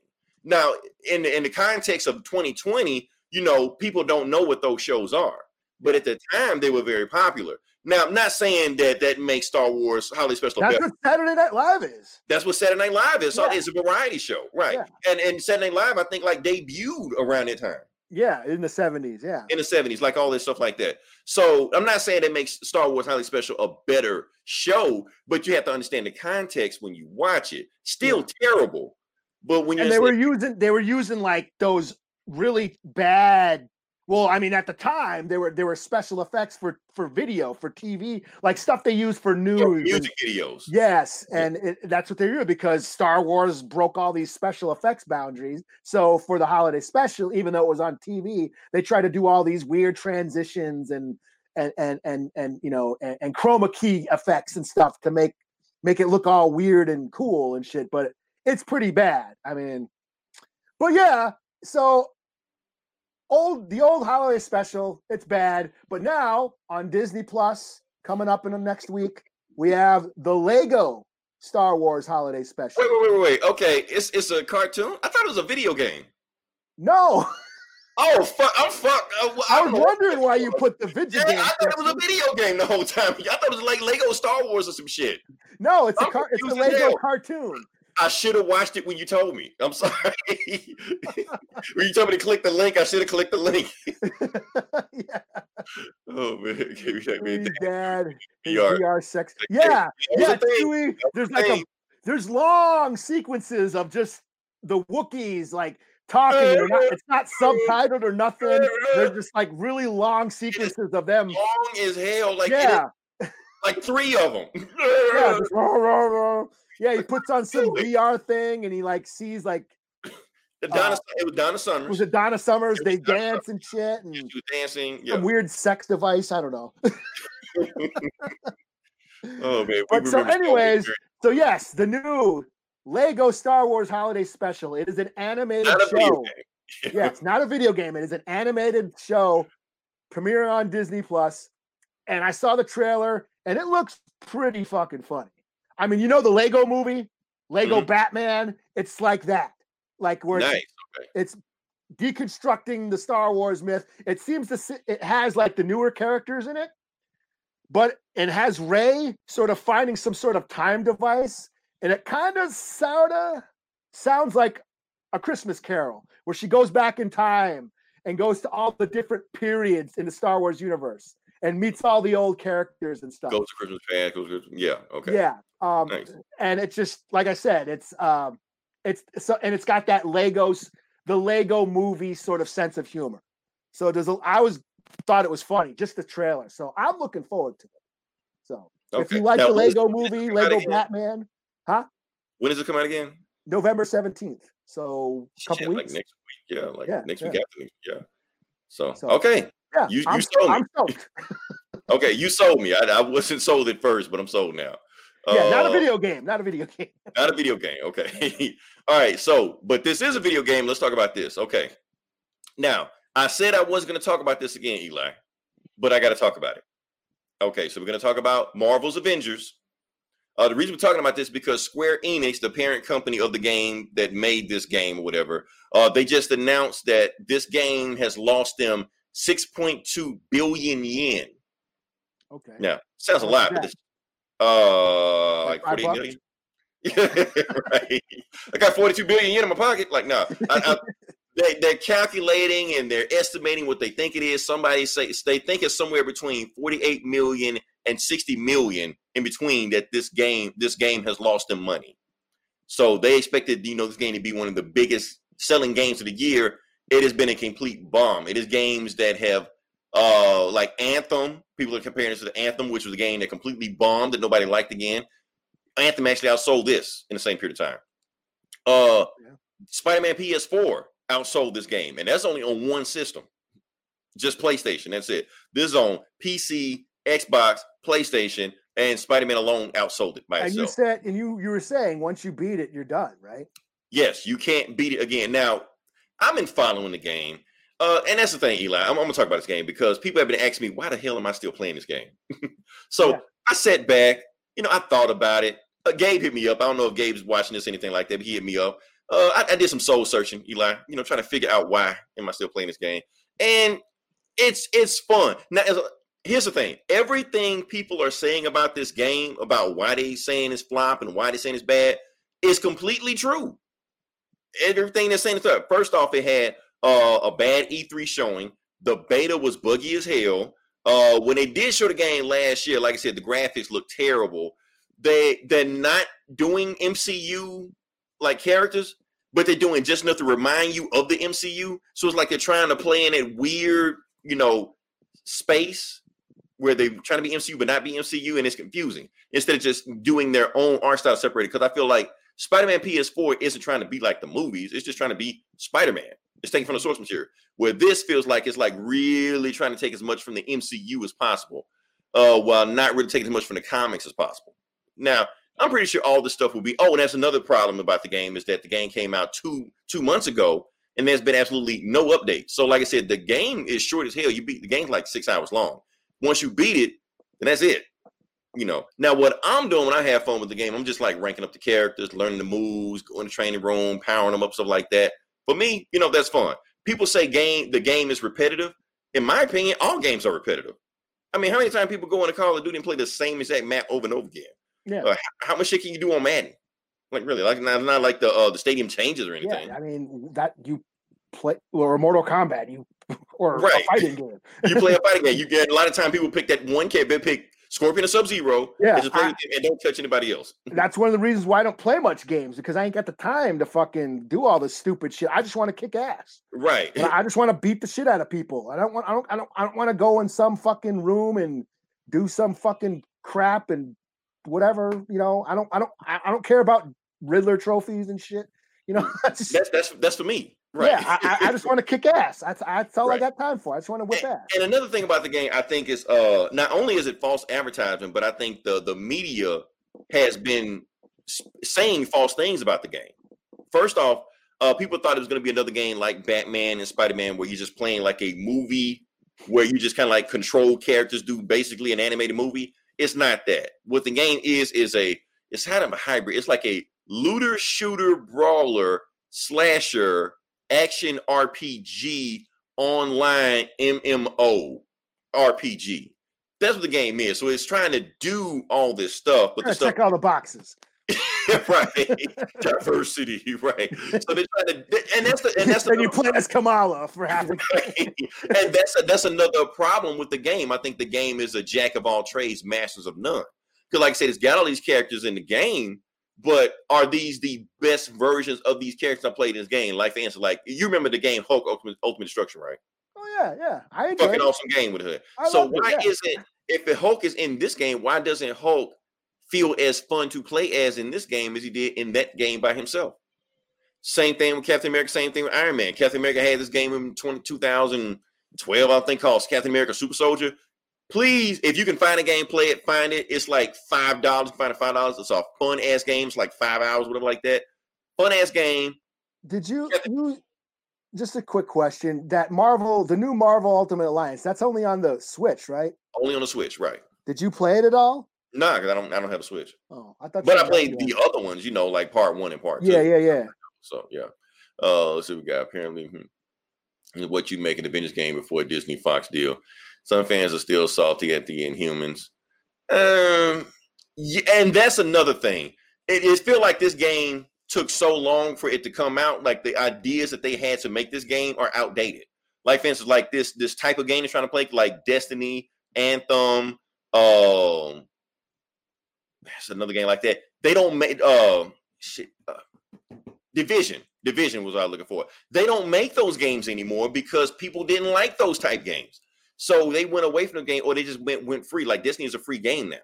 Now, in the, in the context of 2020, you know, people don't know what those shows are, but at the time they were very popular. Now, I'm not saying that that makes Star Wars Holiday Special That's better. what Saturday Night Live is. That's what Saturday Night Live is. So It's a variety show, right? Yeah. And and Saturday Night Live, I think, like debuted around that time Yeah, in the 70s. Yeah. in the 70s, like all this stuff like that. So I'm not saying that makes Star Wars Holiday Special a better show, but you have to understand the context when you watch it. Still terrible, but when and they were using they were using like those really bad well i mean at the time there were there were special effects for for video for tv like stuff they used for news and- music videos, yes and it, that's what they were because star wars broke all these special effects boundaries. So for the holiday special even though it was on tv they tried to do all these weird transitions and and and and, and you know and, and chroma key effects and stuff to make make it look all weird and cool and shit but it's pretty bad i mean. But yeah so old the old holiday special it's bad but now on disney plus coming up in the next week we have the lego star wars holiday special Wait, wait, wait, wait. Okay, it's it's a cartoon. I thought it was a video game. no Oh fuck! I'm fuck. uh, well, i was know wondering why you put the video Yeah, game I thought it was a video game the whole time. I thought it was like Lego Star Wars or some shit. no it's a I'm car it's a lego hell. cartoon I should have watched it when you told me. I'm sorry. when you told me to click the link, I should have clicked the link. yeah Oh man, give me that man. Chewie's dad VR. VR sex yeah yeah a thing. Chewie, That was there's like a there's long sequences of just the Wookiees like talking. not, it's not subtitled or nothing. They're just like really long sequences of them. long as hell. Like is- yeah, like three of them. yeah, just. Yeah. He puts on some VR thing and he like sees like Donna, uh, it was Donna Summers. was it Donna Summers? It They Donna dance and shit and She was dancing. Yeah. some weird sex device. I don't know. Oh man. we But so remember Star Wars anyways, So yes, the new Lego Star Wars Holiday Special. It is an animated not a video show. game. yeah, it's not a video game. It is an animated show premiering on Disney Plus. And I saw the trailer and it looks pretty fucking funny. I mean, you know the Lego movie, Lego Mhm. Batman, it's like that. Like where it's, Okay. it's deconstructing the Star Wars myth. It seems to it has like the newer characters in it, but it has Rey sort of finding some sort of time device, and it kind of sort of sounds like a Christmas Carol, where she goes back in time and goes to all the different periods in the Star Wars universe and meets all the old characters and stuff. Goes to Christmas past. Goes to yeah. Okay. Yeah. Um, Nice. and it's just like I said, it's um, it's so and it's got that Legos, the Lego movie sort of sense of humor. So there's a, I was thought it was funny, just the trailer. So I'm looking forward to it. So if you like Now, the Lego when does it movie, Lego? Batman, When does it come out again? November 17th. So a couple Shit, weeks. like next week. Yeah, like Yeah, next yeah. week after next. Yeah. So, So- okay, yeah, you- you I'm, sold me. I'm stoked. okay, you sold me. I, I wasn't sold at first, but I'm sold now. Yeah, not a Uh, video game, not a video game. Not a video game. Okay. All right. So, but this is a video game. Let's talk about this. Okay. Now, I said I wasn't going to talk about this again, Eli, but I got to talk about it. Okay. So, we're going to talk about Marvel's Avengers. Uh, the reason we're talking about this is because Square Enix, the parent company of the game that made this game or whatever, uh, they just announced that this game has lost them 6.2 billion yen. Okay. Now, sounds a lot, but it's uh Like like five 48 bucks? million. Yeah, right. I got 42 billion yen in my pocket. Like, no, I, they, they're calculating and they're estimating what they think it is. Somebody say they think it's somewhere between 48 million and 60 million in between that this game this game has lost them money. So they expected, you know, this game to be one of the biggest selling games of the year, it has been a complete bomb. It is games that have uh like Anthem. People are comparing this to the Anthem, which was a game that completely bombed that nobody liked again. Anthem actually outsold this in the same period of time. Uh Yeah. Spider-Man PS4 outsold this game, and that's only on one system. Just PlayStation. That's it. This is on PC, Xbox, PlayStation, and Spider-Man alone outsold it by And you said, and you you were saying once you beat it, you're done, right? Yes, you can't beat it again. Now, I've been following the game. Uh, and that's the thing, Eli. I'm, I'm gonna talk about this game because people have been asking me, why the hell am I still playing this game? so Yeah. I sat back, you know, I thought about it. Uh, Gabe hit me up. I don't know if Gabe's watching this, anything like that, but he hit me up. Uh, I, I did some soul searching, Eli, you know, trying to figure out why am I still playing this game. And it's it's fun. Now, a, here's the thing: everything people are saying about this game, about why they saying it's flop and why they saying it's bad, is completely true. Everything they're saying is up. First off, it had uh, a bad E3 showing. The beta was buggy as hell. Uh, when they did show the game last year, like I said, the graphics looked terrible. They they're not doing MCU like characters, but they're doing just enough to remind you of the MCU. So it's like they're trying to play in that weird, you know, space where they're trying to be MCU but not be MCU, and it's confusing. Instead of just doing their own art style separated, because I feel like Spider-Man PS4 isn't trying to be like the movies; it's just trying to be Spider-Man. It's taken from the source material. Where this feels like it's like really trying to take as much from the MCU as possible, uh, while not really taking as much from the comics as possible. Now, I'm pretty sure all this stuff will be. Oh, and that's another problem about the game is that the game came out two two months ago, and there's been absolutely no update. So, like I said, the game is short as hell. You beat the game's like six hours long. Once you beat it, then that's it. You know. Now, what I'm doing when I have fun with the game, I'm just like ranking up the characters, learning the moves, going to training room, powering them up, stuff like that. For me, you know, that's fun. People say game the game is repetitive. In my opinion, all games are repetitive. I mean, how many times people go into Call of Duty and play the same exact map over and over again? Yeah. Uh, how much shit can you do on Madden? Like really, like not, not like the uh, the stadium changes or anything. Yeah, I mean that you play or Mortal Kombat, you or Right. a fighting game. you play a fighting game. You get a lot of time people pick that one character, they pick Scorpion or Sub Zero, Yeah, and I- and don't touch anybody else. That's one of the reasons why I don't play much games because I ain't got the time to fucking do all this stupid shit. I just want to kick ass. Right. I just want to beat the shit out of people. I don't want. I don't. I don't. I don't want to go in some fucking room and do some fucking crap and whatever. You know. I don't. I don't. I, don't care about Riddler trophies and shit. You know. That's that's that's for me. Right. Yeah. I, I- I just want to kick ass. That's, that's all Right. I got time for. I just want to whip and, ass. and another thing about the game, I think is uh not only is it false advertisement, but I think the the media has been saying false things about the game. First off, uh people thought it was going to be another game like Batman and Spider-Man where you're just playing like a movie where you just kind of like control characters do basically an animated movie. It's not that. What the game is is a it's kind of a hybrid. It's like a looter shooter brawler slasher action RPG online MMO RPG. That's what the game is. So it's trying to do all this stuff, but the Gotta stuff check all the boxes. right, diversity, right. So they're trying to, and that's the and that's the then you play as Kamala for half the and that's a, that's another problem with the game. I think the game is a jack of all trades, masters of none. Because, like I said, it's got all these characters in the game, but are these the best versions of these characters I played in this game? Like, the answer, like you remember the game Hulk Ultimate, Ultimate Destruction, right? Oh yeah, yeah. I enjoy Fucking it. awesome game with her. I So loved it, why yeah. isn't if the Hulk is in this game? Why doesn't Hulk feel as fun to play as in this game as he did in that game by himself? Same thing with Captain America. Same thing with Iron Man. Captain America had this game in 20, 2012, I think, called Captain America Super Soldier. Please, if you can find a game, play it. Find it. It's like five dollars. Find it five dollars. It's a fun ass game. It's like five hours, whatever, like that. Fun ass game. Did you Yeah. you just a quick question? That Marvel, the new Marvel Ultimate Alliance, that's only on the Switch, right? Only on the Switch, right? Did you play it at all? Nah, because I don't. I don't have a Switch. Oh, I thought. But I played the other ones. You know, like part one and part two. Yeah, yeah, yeah. So yeah. Uh let's see what we got. Apparently hmm, what you make an Avengers game before a Disney Fox deal. Some fans are still salty at the Inhumans. Um and that's another thing. It is feel like this game took so long for it to come out. Like the ideas that they had to make this game are outdated. Like for instance, like this this type of game they're trying to play, like Destiny, Anthem, um that's another game like that. They don't make uh shit. Uh, Division. Division was what I was looking for. They don't make those games anymore because people didn't like those type games. So they went away from the game, or they just went went free. Like Destiny is a free game now,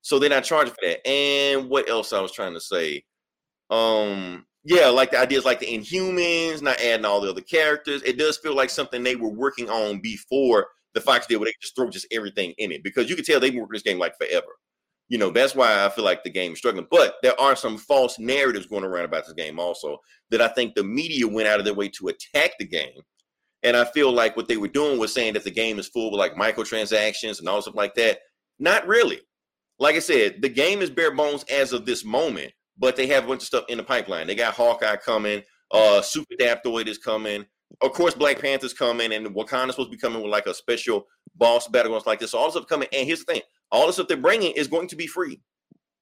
so they're not charging for that. And what else I was trying to say? Um, yeah, like the ideas like the Inhumans, not adding all the other characters. It does feel like something they were working on before the Fox deal, where they just throw just everything in it because you can tell they've been working this game like forever. You know, that's why I feel like the game is struggling. But there are some false narratives going around about this game also that I think the media went out of their way to attack the game. And I feel like what they were doing was saying that the game is full of like microtransactions and all stuff like that. Not really. Like I said, the game is bare bones as of this moment, but they have a bunch of stuff in the pipeline. They got Hawkeye coming, uh, Super Adaptoid is coming, of course, Black Panther's coming, and Wakanda's supposed to be coming with like a special boss battle like this. So all this stuff coming, and here's the thing: all the stuff they're bringing is going to be free.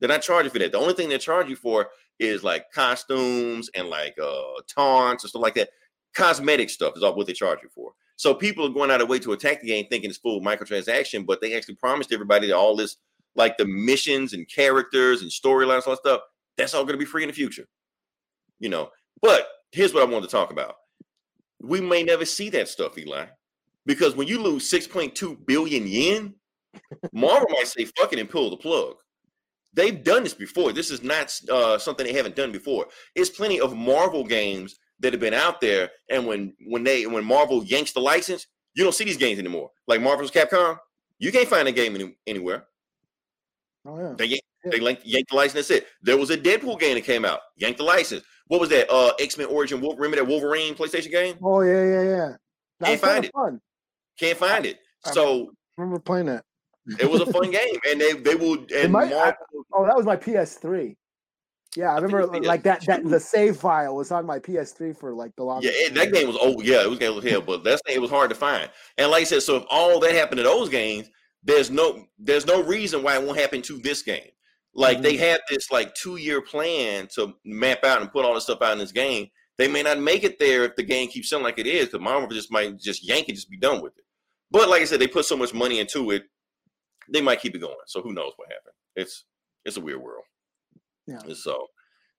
They're not charging for that. The only thing they charge you for is like costumes and like uh taunts and stuff like that. Cosmetic stuff is all what they charge you for. So people are going out of way to attack the game thinking it's full microtransaction, but they actually promised everybody that all this, like the missions and characters and storylines, all that stuff, that's all going to be free in the future. You know, but here's what I wanted to talk about. We may never see that stuff, Eli, because when you lose 6.2 billion yen, Marvel might say fuck it and pull the plug. They've done this before. This is not uh, something they haven't done before. It's plenty of Marvel games that have been out there, and when when they when Marvel yanks the license, you don't see these games anymore. Like Marvel's Capcom, you can't find a game any, anywhere. Oh yeah. They yank, Yeah. they yanked, yanked the license. That's it. There was a Deadpool game that came out. Yanked the license. What was that? Uh, X Men Origin. Wolf- Remember that Wolverine PlayStation game? Oh yeah, yeah, yeah. That Can't find it. fun. Can't find it. I So remember playing that. it was a fun game, and they they will and might- I- Oh, that was my PS3. Yeah, I, think remember like that. That the save file was on my PS3 for like the longest. Yeah, that game was old. Yeah, it was game was hell, but that's it was hard to find. And like I said, so if all that happened to those games, there's no there's no reason why it won't happen to this game. Like they mm-hmm. had this like two year plan to map out and put all this stuff out in this game. They may not make it there if the game keeps selling like it is, because Marvel just might just yank it, just be done with it. But like I said, they put so much money into it, they might keep it going. So who knows what happened? It's it's a weird world. Yeah. So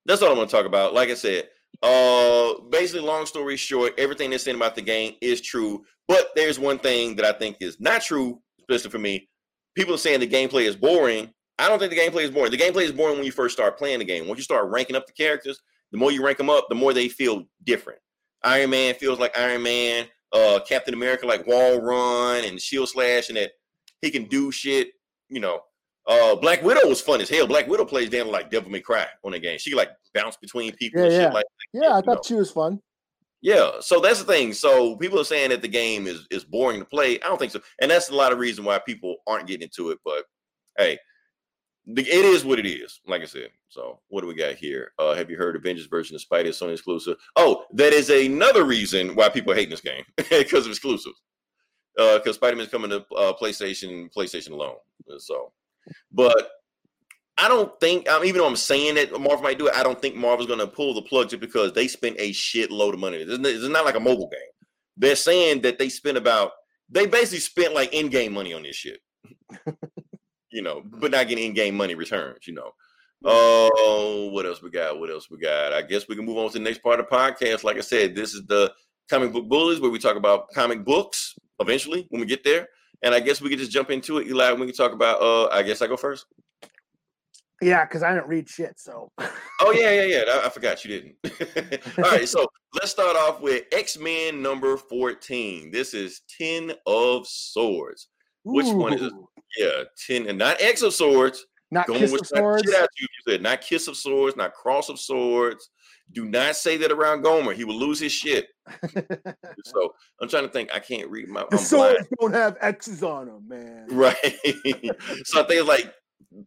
that's all I'm gonna talk about. Like I said, uh basically long story short, everything they're saying about the game is true. But there's one thing that I think is not true, especially for me. People are saying the gameplay is boring. I don't think the gameplay is boring. The gameplay is boring when you first start playing the game. Once you start ranking up the characters, the more you rank them up, the more they feel different. Iron Man feels like Iron Man. Uh, Captain America like Wall Run and Shield Slash, and that he can do shit. You know, uh, Black Widow was fun as hell. Black Widow plays damn like Devil May Cry on the game. She like bounce between people Yeah, and shit yeah. like Yeah, I thought know. she was fun. yeah, so that's the thing. So people are saying that the game is is boring to play. I don't think so, and that's a lot of reason why people aren't getting into it. But hey, the, it is what it is. Like I said. So what do we got here? Uh, have you heard Avengers version of Spidey is Sony exclusive? Oh, that is another reason why people are hating this game because of exclusives. Uh, because Spider Man's coming to uh, PlayStation, PlayStation alone. So, but I don't think, even though I'm saying that Marvel might do it, I don't think Marvel's going to pull the plug just because they spent a shitload of money. It's not like a mobile game. They're saying that they spent about, they basically spent like in game money on this shit, you know, but not getting in game money returns, you know. Oh, what else we got? What else we got? I guess we can move on to the next part of the podcast. Like I said, this is the comic book bullies where we talk about comic books eventually when we get there. And I guess we could just jump into it, Eli. We can talk about. Uh, I guess I go first. Yeah, because I didn't read shit. So Oh yeah, yeah, yeah. I, I forgot you didn't. All right, so let's start off with X Men number fourteen. This is Ten of Swords. Which one is it? Yeah, ten and not X of Swords. Not Going Kiss with of Swords. shit out you. You said not Kiss of Swords, not Cross of Swords. Do not say that around Gomer. He will lose his shit. So I'm trying to think. I can't read my. the I'm swords don't have X's on them, man. Right. so I think it's like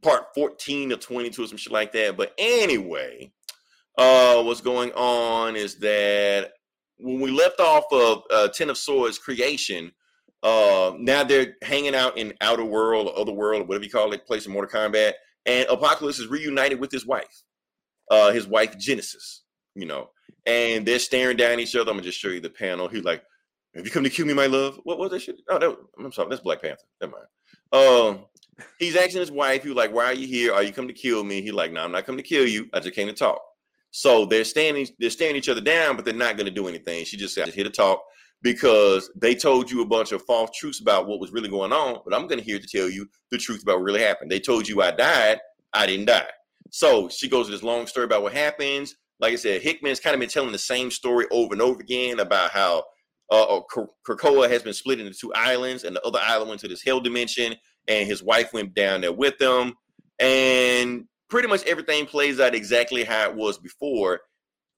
part 14 or 22 or some shit like that. But anyway, uh what's going on is that when we left off of uh Ten of Swords creation, uh now they're hanging out in outer world or other world or whatever you call it, place in Mortal Kombat, and Apocalypse is reunited with his wife, uh his wife Genesis, you know, and they're staring down each other. I'm gonna just show you the panel. He's like, Have you come to kill me, my love? What was that shit? Oh, that, I'm sorry, that's Black Panther. Never mind. Um, he's asking his wife, he like, Why are you here? Are you come to kill me? He's like, No, I'm not coming to kill you. I just came to talk. So they're standing, they're staring each other down, but they're not to do anything. She just said, "Here to talk." Because they told you a bunch of false truths about what was really going on, but I'm to here to tell you the truth about what really happened. They told you I died, I didn't die. So she goes to this long story about what happens. Like I said, Hickman's kind of been telling the same story over and over again about how uh, uh, Krakoa has been split into two islands, and the other island went to this hell dimension, and his wife went down there with them, and pretty much everything plays out exactly how it was before,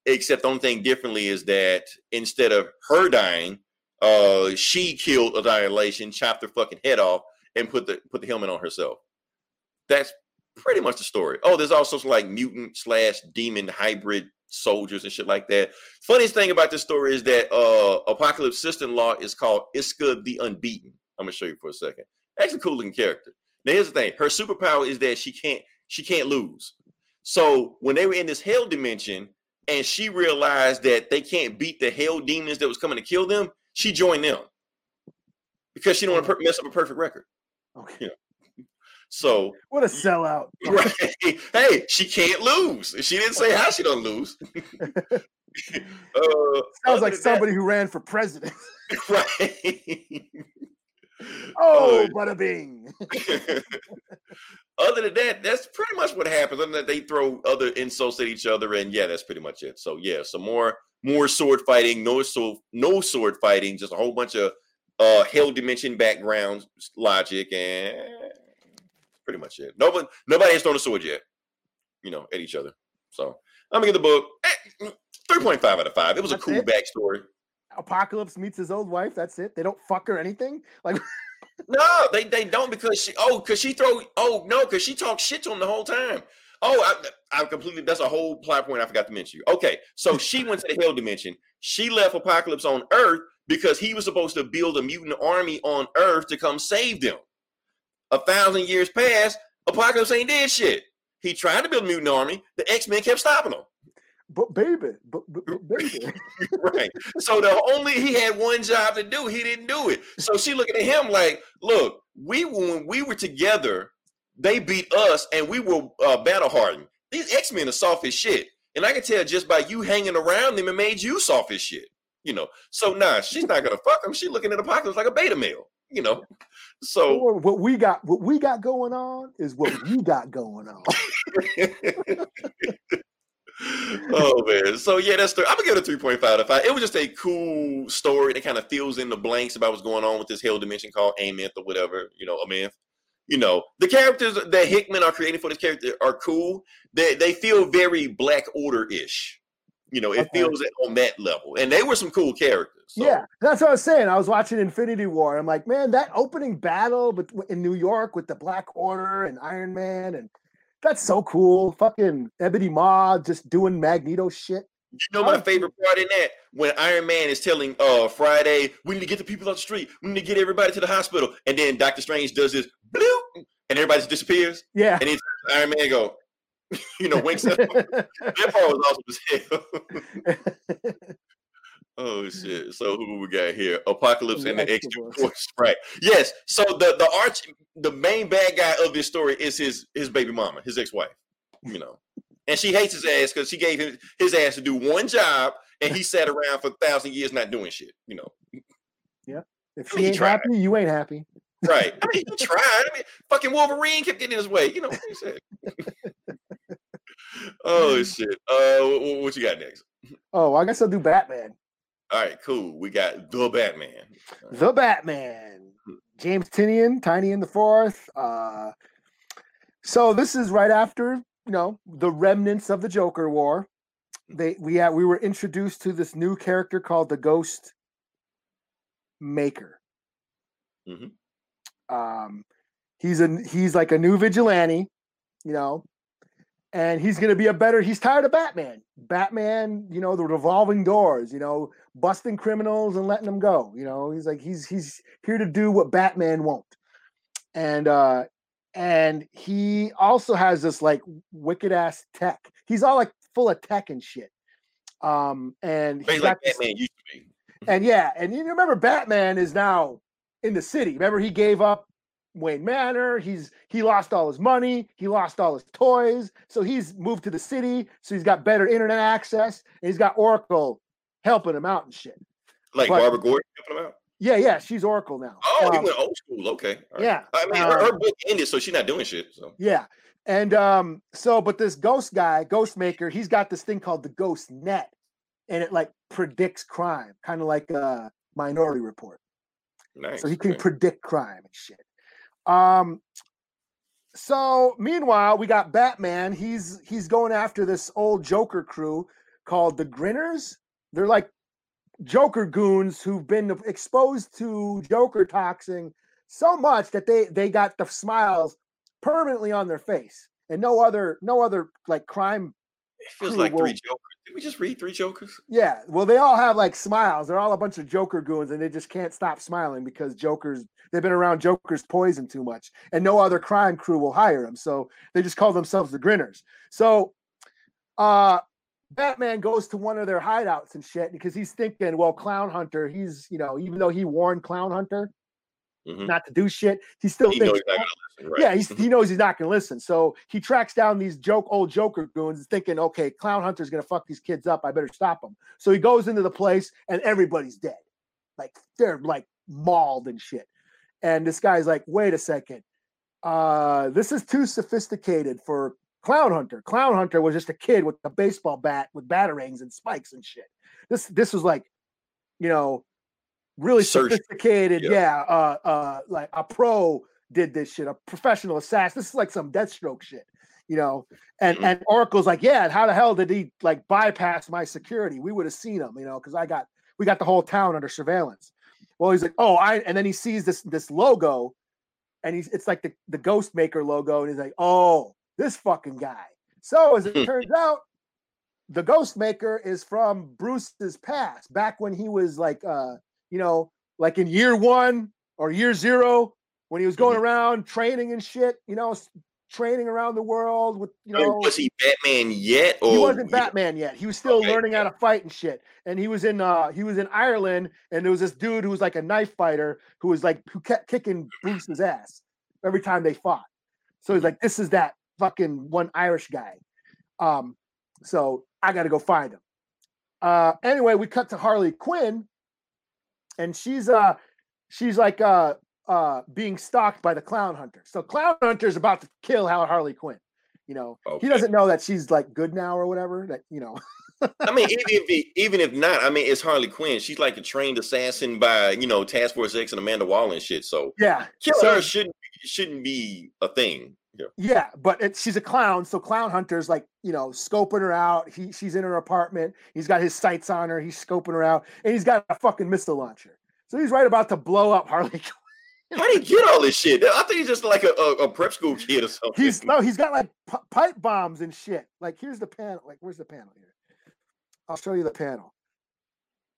except the only thing differently is that instead of her dying, uh, she killed Annihilation, chopped her fucking head off, and put the put the helmet on herself. That's pretty much the story. Oh, there's also some like mutant slash demon hybrid soldiers and shit like that. Funniest thing about this story is that uh Apocalypse sister-in-law is called Isca the Unbeaten. I'm gonna show you for a second. Actually, cool looking character. Now here's the thing: her superpower is that she can't she can't lose. So when they were in this hell dimension, and she realized that they can't beat the hell demons that was coming to kill them, she joined them because she don't want to per- mess up a perfect record. Okay. Yeah. So What a sellout. right, hey, she can't lose. She didn't say how she don't lose. uh, Sounds like somebody who ran for president. that- right. Oh, bada bing. other than that, that's pretty much what happens. Other than that, they throw other insults at each other, and yeah, that's pretty much it. So yeah, some more more sword fighting, no sword, no sword fighting, just a whole bunch of uh hell dimension background logic, and pretty much it. Nobody nobody has thrown a sword yet, you know, at each other. So I'm gonna get the book eh, three point five out of five. It was a cool it? backstory. Apocalypse meets his old wife. That's it. They don't fuck or anything. Like No, they they don't because she oh because she throw oh no because she talks shit to him the whole time. Oh, I, I completely that's a whole plot point I forgot to mention. You. Okay, so she went to the hell dimension. She left Apocalypse on Earth because he was supposed to build a mutant army on Earth to come save them. A thousand years passed, Apocalypse ain't did shit. He tried to build a mutant army. The X Men kept stopping him. but baby, but, but, but baby. right. So the only he had one job to do, he didn't do it. So she looking at him like, look, we when we were together, they beat us and we were uh, battle hardened. These X Men are soft as shit, and I can tell just by you hanging around them, it made you soft as shit. You know. So nah, she's not gonna fuck him. She's looking at Apocalypse like a beta male. You know. So Or what we got, what we got going on is what you got going on. oh man. So yeah, that's the I'm gonna give it a three point five out of five. It was just a cool story that kind of fills in the blanks about what's going on with this hell dimension called Amenth or whatever, you know, Amenth. You know, the characters that Hickman are creating for this character are cool. They they feel very Black Order-ish. You know, it Okay. feels it on that level. And they were some cool characters. So, Yeah, that's what I was saying. I was watching Infinity War. I'm like, man, that opening battle bet- in New York with the Black Order and Iron Man, and that's so cool. Fucking Ebony Maw just doing Magneto shit. You know my favorite part in that when Iron Man is telling uh Friday, we need to get the people out the street, we need to get everybody to the hospital, and then Doctor Strange does this bloop, and everybody disappears, Yeah. and he Iron Man go, you know, winks him. That part was awesome as hell. oh shit! So who we got here? Apocalypse and the extra force, right? Yes. So the the arch, the main bad guy of this story is his his baby mama, his ex wife. You know, and she hates his ass because she gave him his ass to do one job, and he sat around for a thousand years not doing shit. You know, Yeah. If I mean, he ain't tried. happy, you ain't happy. right? I mean, he tried. I mean, fucking Wolverine kept getting in his way. You know what he said. Oh shit! Uh, what, what you got next? Oh, I guess I'll do Batman. All right, cool. We got the Batman. The Batman. James Tynion, Tiny in the Fourth. Uh, so this is right after you know the remnants of the Joker War. They we had we were introduced to this new character called the Ghost Maker. Mm-hmm. Um, he's a he's like a new vigilante, you know, and he's gonna be a better. He's tired of Batman. Batman, you know, the revolving doors, you know, busting criminals and letting them go. You know, he's like he's he's here to do what Batman won't. And uh and he also has this like wicked ass tech. He's all like full of tech and shit. Um and he's like Batman used to be. and yeah, and you remember Batman is now in the city. Remember he gave up, Wayne Manor. He's he lost all his money. He lost all his toys. So he's moved to the city. So he's got better internet access. And he's got Oracle helping him out and shit. Like But- Barbara Gordon helping him out. Yeah, yeah, she's Oracle now. Oh, he Um, went old school. Okay. Right. yeah, I mean, her, her um, book ended, so she's not doing shit. So Yeah. And um, so, but this ghost guy, ghost maker, he's got this thing called the ghost net, and it like predicts crime, kind of like a minority report. nice. So he can okay. predict crime and shit. Um, so meanwhile, we got Batman. He's he's going after this old Joker crew called the Grinners. They're like Joker goons who've been exposed to Joker toxin so much that they they got the smiles permanently on their face, and no other no other like crime. It feels like will- three Jokers. We just read three Jokers? Yeah, well, they all have like smiles. They're all a bunch of Joker goons, and they just can't stop smiling because Joker's they've been around Joker's poison too much, and no other crime crew will hire them. So they just call themselves the Grinners. So, uh, Batman goes to one of their hideouts and shit because he's thinking, well, Clown Hunter, he's you know, even though he warned Clown Hunter Mhm. not to do shit, he still He thinks. he's not gonna listen, right? Yeah, he's, he knows he's not going to listen. So he tracks down these joke old Joker goons, thinking, okay, Clown Hunter's going to fuck these kids up. I better stop him. So he goes into the place, and everybody's dead. Like they're like mauled and shit. And this guy's like, wait a second, uh, this is too sophisticated for Clown Hunter. Clown Hunter was just a kid with a baseball bat with batarangs and spikes and shit. This this was like, you know, really Search- sophisticated. yeah. Yeah, uh, uh, like a pro did this shit, a professional assassin. This is like some Deathstroke shit, you know. And Mhm. and Oracle's like, yeah, how the hell did he like bypass my security? We would have seen him, you know, because I got we got the whole town under surveillance. Well, he's like, oh, I and then he sees this this logo, and he's it's like the the Ghost Maker logo, and he's like, oh, this fucking guy. So as it turns out, the Ghost Maker is from Bruce's past, back when he was like, uh, you know, like in year one or year zero, when he was going around training and shit, you know, training around the world with, you know, was he Batman yet? Or he wasn't Batman yet. He was still Okay, learning how to fight and shit. And he was in uh he was in Ireland and there was this dude who was like a knife fighter who was like who kept kicking Bruce's ass every time they fought. So he's like, this is that fucking one Irish guy. Um, so I gotta go find him. Uh anyway, we cut to Harley Quinn, and she's uh she's like uh uh being stalked by the clown hunter. So clown hunter is about to kill Harley Quinn. You know, Okay. he doesn't know that she's like good now or whatever. That you know, I mean, even if he, even if not, I mean, it's Harley Quinn. She's like a trained assassin by you know Task Force X and Amanda Waller and shit. So yeah, killing So- her shouldn't shouldn't be a thing. Yeah. yeah. But it, she's a clown, so clown hunter's like you know scoping her out. He she's in her apartment. He's got his sights on her. He's scoping her out, and he's got a fucking missile launcher. So he's right about to blow up Harley. How do you get all this shit? I think he's just like a, a, a prep school kid or something. He's no, he's got like pi- pipe bombs and shit. Like here's the panel. Like where's the panel here? I'll show you the panel.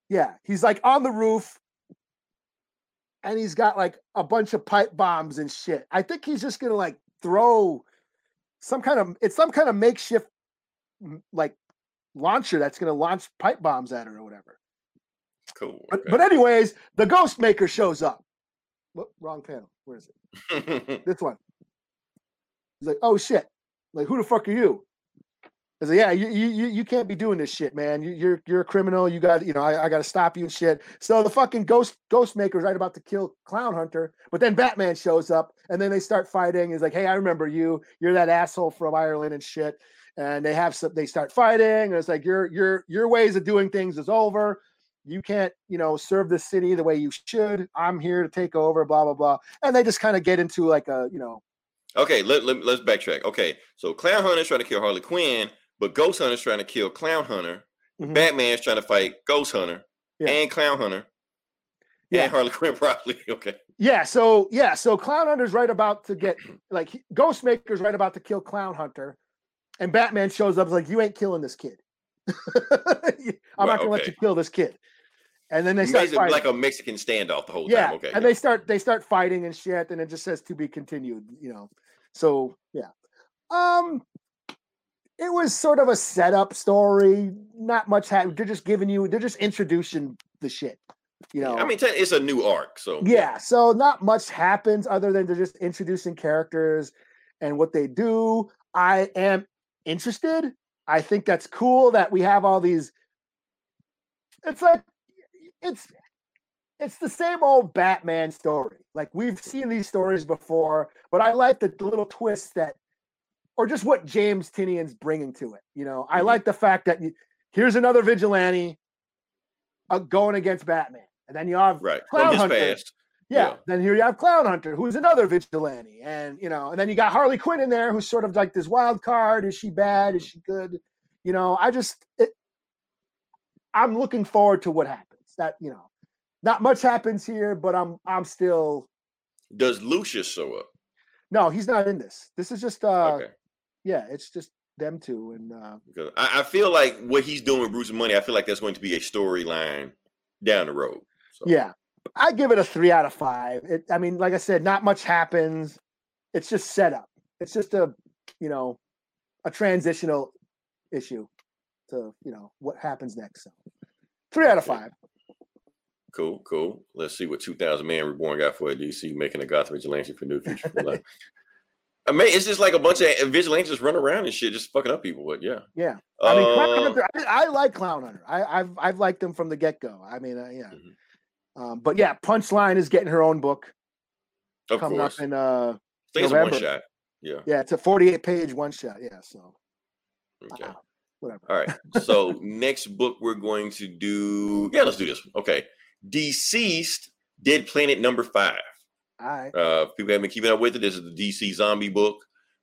Yeah, he's like on the roof, and he's got like a bunch of pipe bombs and shit. I think he's just gonna like throw some kind of it's some kind of makeshift like launcher that's gonna launch pipe bombs at her or whatever. cool. But but anyways, the ghost maker shows up. Whoop, wrong panel. Where is it? this one. He's like, oh shit. Like, who the fuck are you? I said, yeah, you, you you can't be doing this shit, man. You, you're you're a criminal. You got, you know, I, I got to stop you and shit. So the fucking ghost ghost maker's right about to kill Clown Hunter, but then Batman shows up, and then they start fighting. He's like, hey, I remember you. You're that asshole from Ireland and shit. And they have some. They start fighting, and it's like your your your ways of doing things is over. You can't, you know, serve the city the way you should. I'm here to take over. Blah blah blah. And they just kind of get into like a, you know, Okay, let, let, let's backtrack. Okay, so Clown Hunter's trying to kill Harley Quinn, but Ghost Hunter's trying to kill Clown Hunter. Mhm. Batman's trying to fight Ghost Hunter Yeah. and Clown Hunter Yeah. and Harley Quinn, probably. Okay. Yeah, so yeah, so Clown Hunter's right about to get like Ghostmaker's right about to kill Clown Hunter, and Batman shows up like, "You ain't killing this kid. I'm not gonna let you kill this kid." And then they start fighting. like a Mexican standoff the whole yeah, time. Okay. and they start they start fighting and shit, and it just says to be continued. You know, so yeah, um, it was sort of a setup story. Not much happened. They're just giving you. They're just introducing the shit. You know, I mean, it's a new arc, so yeah, so not much happens other than they're just introducing characters and what they do. I am interested. I think that's cool that we have all these. It's like it's it's the same old Batman story. Like we've seen these stories before, but I like the little twists that, or just what James Tynion's bringing to it. You know, I Mhm. like the fact that you, here's another vigilante uh, going against Batman, and then you have right Clown Hunter. past. yeah. Yeah. Then here you have Clown Hunter, who's another vigilante, and you know, and then you got Harley Quinn in there, who's sort of like this wild card. Is she bad? Is she good? You know, I just, it, I'm looking forward to what happens. That you know, not much happens here, but I'm, I'm still. Does Lucius show up? No, he's not in this. This is just, uh, okay. Yeah, it's just them two, and uh, I, I feel like what he's doing with Bruce's money, I feel like that's going to be a storyline down the road. So, yeah, I give it a three out of five. It, I mean, like I said, not much happens. It's just setup. It's just a, you know, a transitional issue to you know what happens next. So, three out of five. Cool, cool. Let's see what 2000 Man Reborn got for a DC, making a Gotham vigilante for New Future for Life. I mean, it's just like a bunch of vigilantes just run around and shit, just fucking up people. But yeah, Yeah, I mean, Clown Uh, Hunter, I, I like Clown Hunter. I, I've I've liked them from the get go. I mean, uh, yeah. Mhm. Um, but yeah, Punchline is getting her own book of coming course. up in uh I think it's a one shot. Yeah. yeah, it's a 48 page one shot. Yeah, so Okay. uh, whatever. All right. So next book we're going to do. Yeah, let's do this. one. Okay. Deceased, Dead Planet number five. Uh, people have been keeping up with it. This is the DC zombie book.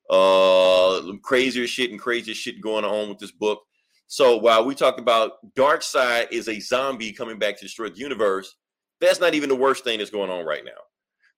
Uh, crazier shit and crazier shit going on with this book. So while we talk about Darkseid is a zombie coming back to destroy the universe, that's not even the worst thing that's going on right now.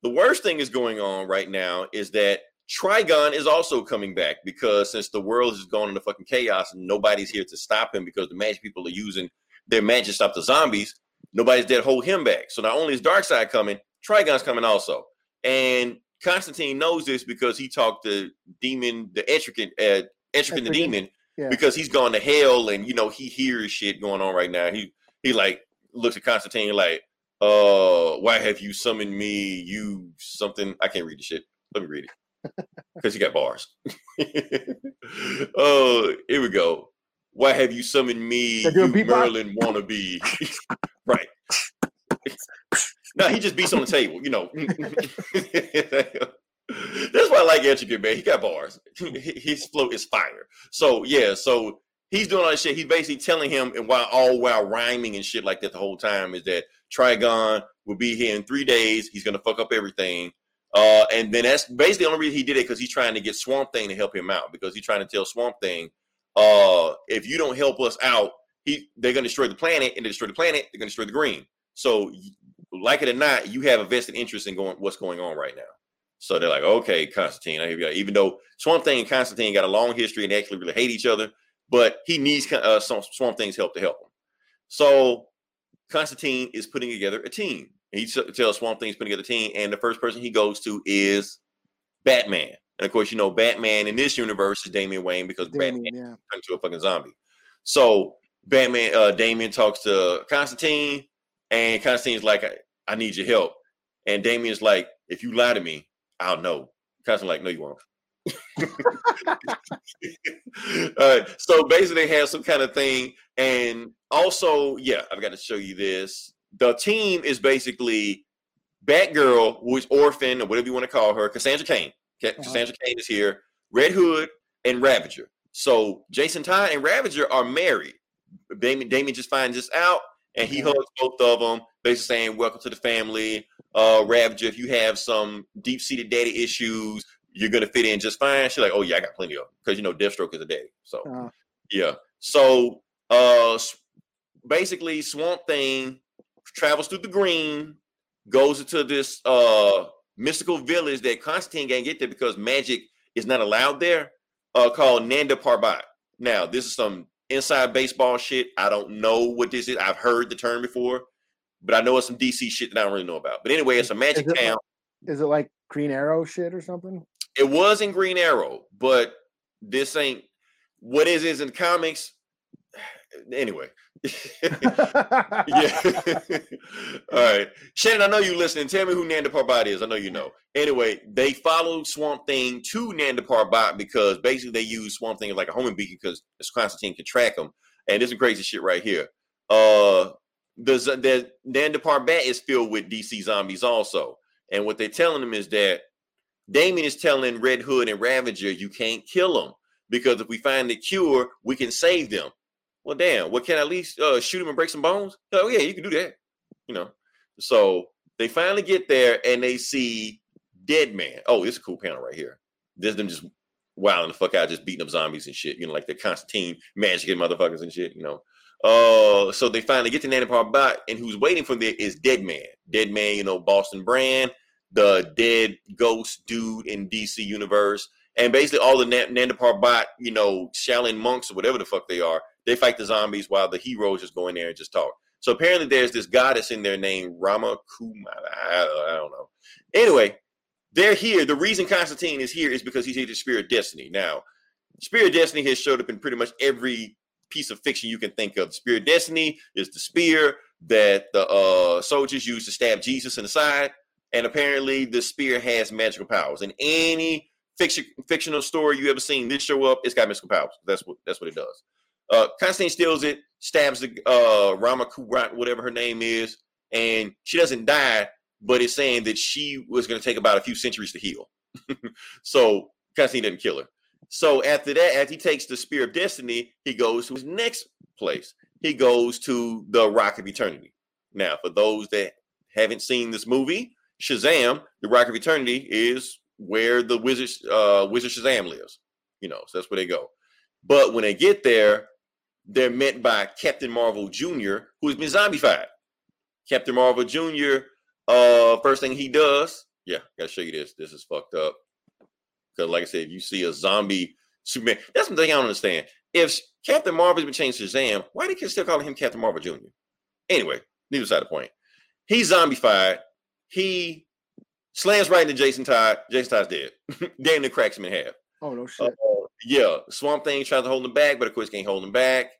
The worst thing is going on right now is that Trigon is also coming back because since the world has gone into fucking chaos and nobody's here to stop him because the magic people are using their magic to stop the zombies, nobody's there to hold him back. So not only is Darkseid coming, Trigon's coming also. And Constantine knows this because he talked to Demon, the Etrigan, uh, Etrigan the Demon, yeah. because he's gone to hell and you know he hears shit going on right now. He he like looks at Constantine like, uh, why have you summoned me? You something I can't read the shit. Let me read it. Because he got bars. oh, here we go. Why have you summoned me, you? Merlin wannabe? right. No, he just beats on the table, you know. That's why I like Etrigan, man. He got bars. His flow is fire. So yeah, so he's doing all this shit. He's basically telling him, and while all while rhyming and shit like that the whole time, is that Trigon will be here in three days. He's gonna fuck up everything. Uh, and then that's basically the only reason he did it because he's trying to get Swamp Thing to help him out because he's trying to tell Swamp Thing, uh, if you don't help us out, he they're gonna destroy the planet, and they destroy the planet, they're gonna destroy the green. So, like it or not, you have a vested interest in going what's going on right now. So they're like, okay, Constantine, I hear you. Even though Swamp Thing and Constantine got a long history and they actually really hate each other, but he needs uh, some Swamp Thing's help to help him. So Constantine is putting together a team. He tells Swamp Thing's putting together a team, and the first person he goes to is Batman. And of course, you know, Batman in this universe is Damian Wayne because Damian, Batman yeah. turned into a fucking zombie. So Batman, uh, Damian talks to Constantine, and Constantine's like, I, I need your help. And Damian's like, if you lie to me, I'll know. Constantine's like, no, you won't. All right. So basically, they have some kind of thing. And also, yeah, I've got to show you this. The team is basically Batgirl, who is Orphan, or whatever you want to call her, Cassandra Cain. Ca- Uh-huh. Cassandra Cain is here, Red Hood, and Ravager. So Jason Todd and Ravager are married. Damian, Damian just finds this out, and he Okay. hugs both of them, basically saying, "Welcome to the family." Uh, Ravager, if you have some deep-seated daddy issues, you're gonna fit in just fine. She's like, "Oh yeah, I got plenty of because you know Deathstroke is a daddy." So Uh, yeah. So uh basically Swamp Thing travels through the green, goes into this uh mystical village that Constantine can't get there because magic is not allowed there, uh called Nanda Parbat. Now, this is some inside baseball shit. I don't know what this is. I've heard the term before, but I know it's some DC shit that I don't really know about. But anyway, it's a magic Is it town. is it like Green Arrow shit or something? It was in Green Arrow, but this ain't what is is in comics. Anyway. yeah. All right. Shannon, I know you're listening. Tell me who Nanda Parbat is. I know you know. Anyway, they followed Swamp Thing to Nanda Parbat because basically they use Swamp Thing as like a homing beacon because Constantine can track them. And this is crazy shit right here. Uh the, the Nanda Parbat is filled with DC zombies also. And what they're telling them is that Damian is telling Red Hood and Ravager, you can't kill them because if we find the cure, we can save them. Well, damn, what can I at least uh, shoot him and break some bones? Oh, yeah, you can do that. You know. So they finally get there and they see Dead Man. Oh, it's a cool panel right here. There's them just wilding the fuck out, just beating up zombies and shit. You know, like the Constantine magic and motherfuckers and shit. You know. Uh, so they finally get to Nanda Parbat, and who's waiting for them is Dead Man. Dead Man, you know, Boston Brand, the dead ghost dude in DC Universe, and basically all the Na- Nanda Parbat, you know, Shaolin monks or whatever the fuck they are, they fight the zombies while the heroes just go in there and just talk. So apparently there's this goddess in there named Rama Kuma. I, I don't know. Anyway, they're here. The reason Constantine is here is because he's here to Spear of Destiny. Now, Spear of Destiny has showed up in pretty much every piece of fiction you can think of. Spear of Destiny is the spear that the uh, soldiers use to stab Jesus in the side, and apparently the spear has magical powers. In any fiction fictional story you ever seen, this show up, it's got magical powers. That's what that's what it does. Uh, Constantine steals it, stabs the uh, Rama Kurat, whatever her name is, and she doesn't die, but it's saying that she was going to take about a few centuries to heal. so Constantine didn't kill her. So after that, after he takes the Spear of Destiny, he goes to his next place. He goes to the Rock of Eternity. Now, for those that haven't seen this movie, Shazam, the Rock of Eternity, is where the wizard uh, Wizard Shazam lives. You know, so that's where they go. But when they get there, they're met by Captain Marvel Jr., who has been zombified. Captain Marvel Jr. Uh, first thing he does, yeah, gotta show you this. This is fucked up. Because, like I said, if you see a zombie Superman, that's the thing I don't understand. If Captain Marvel's been changed to Shazam, why do they still call him Captain Marvel Jr.? Anyway, neither side of the point. He's zombified. He slams right into Jason Todd. Jason Todd's dead. Damon cracks him in half. Oh no shit. Yeah, Swamp Thing tries to hold him back, but of course can't hold him back.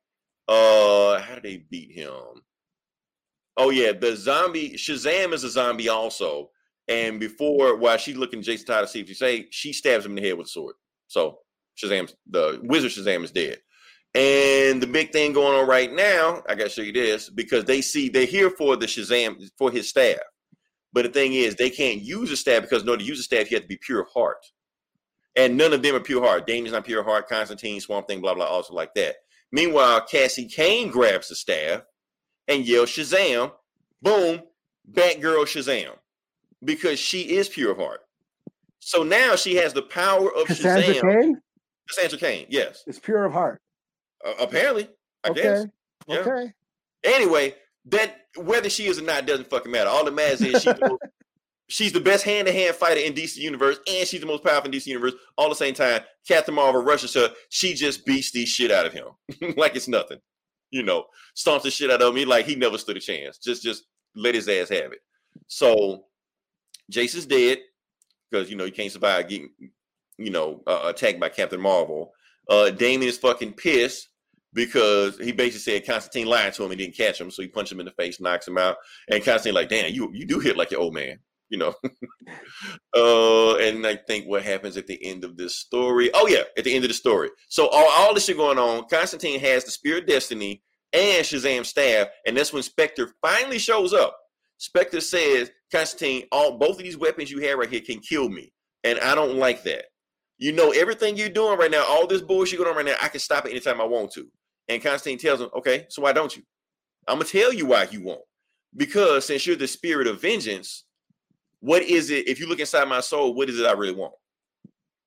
Uh, how did they beat him? Oh yeah, the zombie Shazam is a zombie also. And before, while she's looking at Jason Todd to see if she say, she stabs him in the head with a sword. So Shazam's the wizard Shazam is dead. And the big thing going on right now, I gotta show you this because they see they're here for the Shazam for his staff. But the thing is, they can't use a staff because in order to use a staff, you have to be pure of heart. And none of them are pure heart. Damian's not pure heart, Constantine, Swamp Thing, blah, blah, also like that. Meanwhile, Cassie Cain grabs the staff and yells Shazam, boom, Batgirl Shazam. Because she is pure heart. So now she has the power of Cassandra Shazam. Cain Cassandra Cain, yes. is pure of heart. Uh, apparently, I Okay. guess. Yeah. Okay. Anyway, that whether she is or not doesn't fucking matter. All that matters is she she's the best hand-to-hand fighter in DC Universe, and she's the most powerful in DC Universe. All the same time, Captain Marvel rushes her. She just beats the shit out of him like it's nothing. You know, stomps the shit out of me like he never stood a chance. Just, just let his ass have it. So, Jason's dead because you know you can't survive getting, you know, uh, attacked by Captain Marvel. Uh, Damian is fucking pissed because he basically said Constantine lied to him and didn't catch him, so he punched him in the face, knocks him out, and Constantine like, damn, you you do hit like your old man, you know. uh, and I think what happens at the end of this story? Oh yeah, at the end of the story. So all all this shit going on, Constantine has the Spear of Destiny and Shazam staff, and that's when Spectre finally shows up. Spectre says, Constantine, all both of these weapons you have right here can kill me, and I don't like that. You know everything you're doing right now, all this bullshit going on right now, I can stop it anytime I want to. And Constantine tells him, okay, so why don't you? I'm gonna tell you why you won't. Because since you're the spirit of vengeance, what is it? If you look inside my soul, what is it I really want?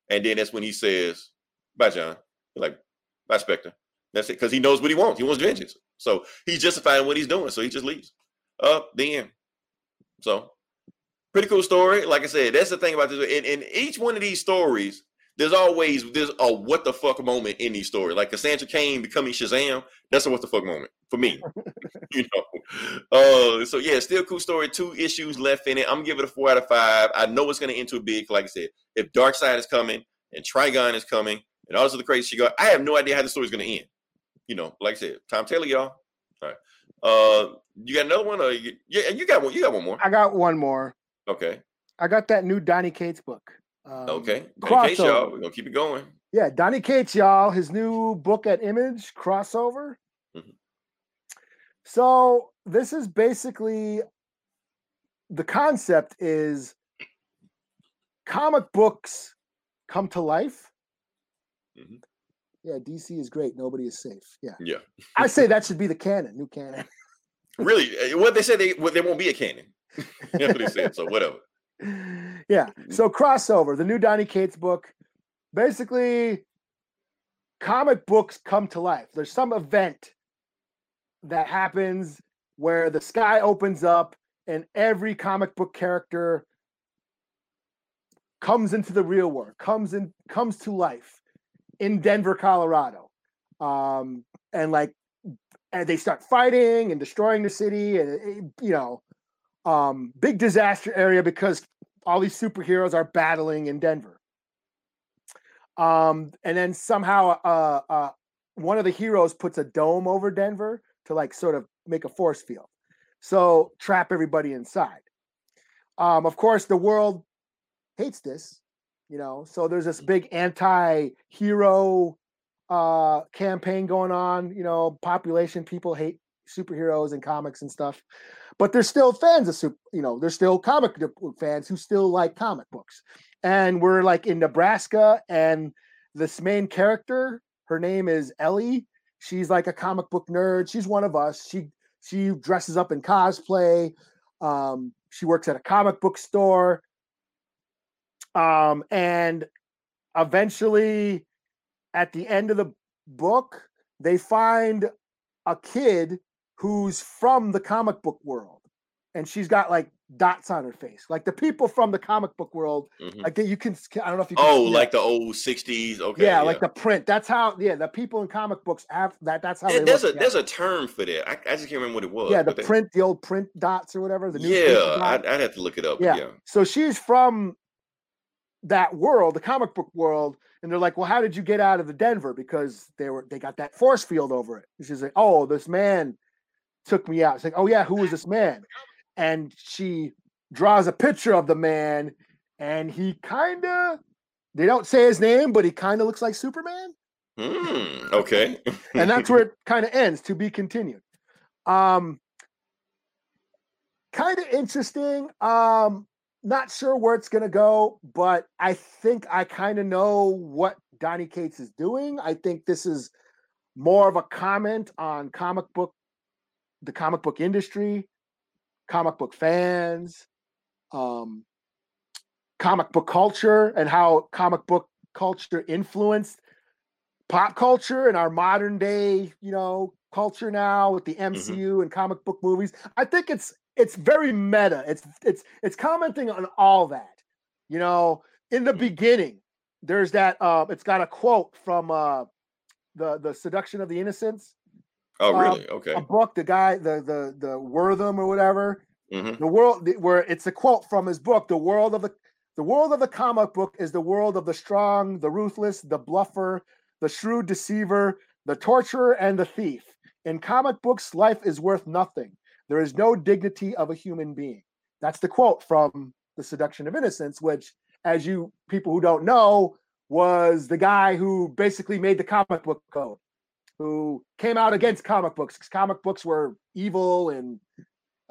And then that's when he says, bye, John. Like, bye, Spectre. That's it. Because he knows what he wants. He wants vengeance. So he's justifying what he's doing. So he just leaves. Up the end. So pretty cool story. Like I said, that's the thing about this. In, in each one of these stories, there's always there's a what the fuck moment in these stories. Like Cassandra Cain becoming Shazam, that's a what the fuck moment for me. you know. Uh so yeah, still cool story. Two issues left in it. I'm gonna give it a four out of five. I know it's gonna end to a big, like I said, if Darkseid is coming and Trigon is coming and all this other crazy shit go, I have no idea how the story's gonna end. you know, like I said, Tom Taylor, y'all. All right. Uh, you got another one? Or you, yeah, you got one. You got one more. I got one more. Okay. I got that new Donny Cates book. Um, Okay. In case y'all, we're gonna keep it going. Yeah, Donny Cates, y'all. His new book at Image crossover. Mhm. So this is basically the concept is comic books come to life. Mhm. Yeah, DC is great. Nobody is safe. Yeah, Yeah. I say that should be the canon, new canon. Really? uh, What they said they well, there won't be a canon. That's what they said. So whatever. Yeah. Mm-hmm. So crossover, the new Donny Cates book. Basically, comic books come to life. There's some event that happens where the sky opens up and every comic book character comes into the real world, comes in, comes to life in Denver, Colorado. Um, and like and they start fighting and destroying the city and it- you know um big disaster area because all these superheroes are battling in Denver. Um, and then somehow uh, uh, one of the heroes puts a dome over Denver to like sort of make a force field, so trap everybody inside. Um, of course, the world hates this, you know. So there's this big anti-hero uh, campaign going on. You know, population people hate superheroes and comics and stuff but there's still fans of super, you know, there's still comic fans who still like comic books. And we're like in Nebraska, and this main character, her name is Ellie. She's like a comic book nerd. She's one of us. She she dresses up in cosplay. Um, she works at a comic book store. Um, and eventually, at the end of the book, they find a kid who's from the comic book world and she's got like dots on her face like the people from the comic book world Mhm. like that you can i don't know if you can Oh, like the old '60s. Okay. yeah, like the print that's how yeah the people in comic books have that that's how they there's a yeah. there's a term for that. I, I just can't remember what it was. yeah the but they- print the old print dots or whatever the Yeah. I'd, I'd have to look it up. Yeah. Yeah. So she's from that world, the comic book world, and they're like, "Well, how did you get out of the Denver?" Because they were they got that force field over it. And she's like, "Oh, this man took me out." It's like, "Oh yeah, who is this man?" And she draws a picture of the man, and he kind of they don't say his name, but he kind of looks like Superman Hmm. Okay. and that's where it kind of ends to be continued um kind of interesting um not sure where it's gonna go but i think i kind of know what Donny Cates is doing i think this is more of a comment on comic book the comic book industry comic book fans um comic book culture and how comic book culture influenced pop culture and our modern day, you know, culture now with the MCU and comic book movies. I think it's it's very meta. It's it's it's commenting on all that. You know, in the beginning, there's that uh it's got a quote from uh the the seduction of the innocents, oh, um, really? Okay. a book, the guy, the the the Wertham or whatever. hmm The world where it's a quote from his book, the world of the the world of the comic book is the world of the strong, the ruthless, the bluffer, the shrewd deceiver, the torturer, and the thief. In comic books, life is worth nothing. There is no dignity of a human being. That's the quote from The Seduction of Innocence, which, as you people who don't know, was the guy who basically made the comic book code, who came out against comic books because Comic books were evil and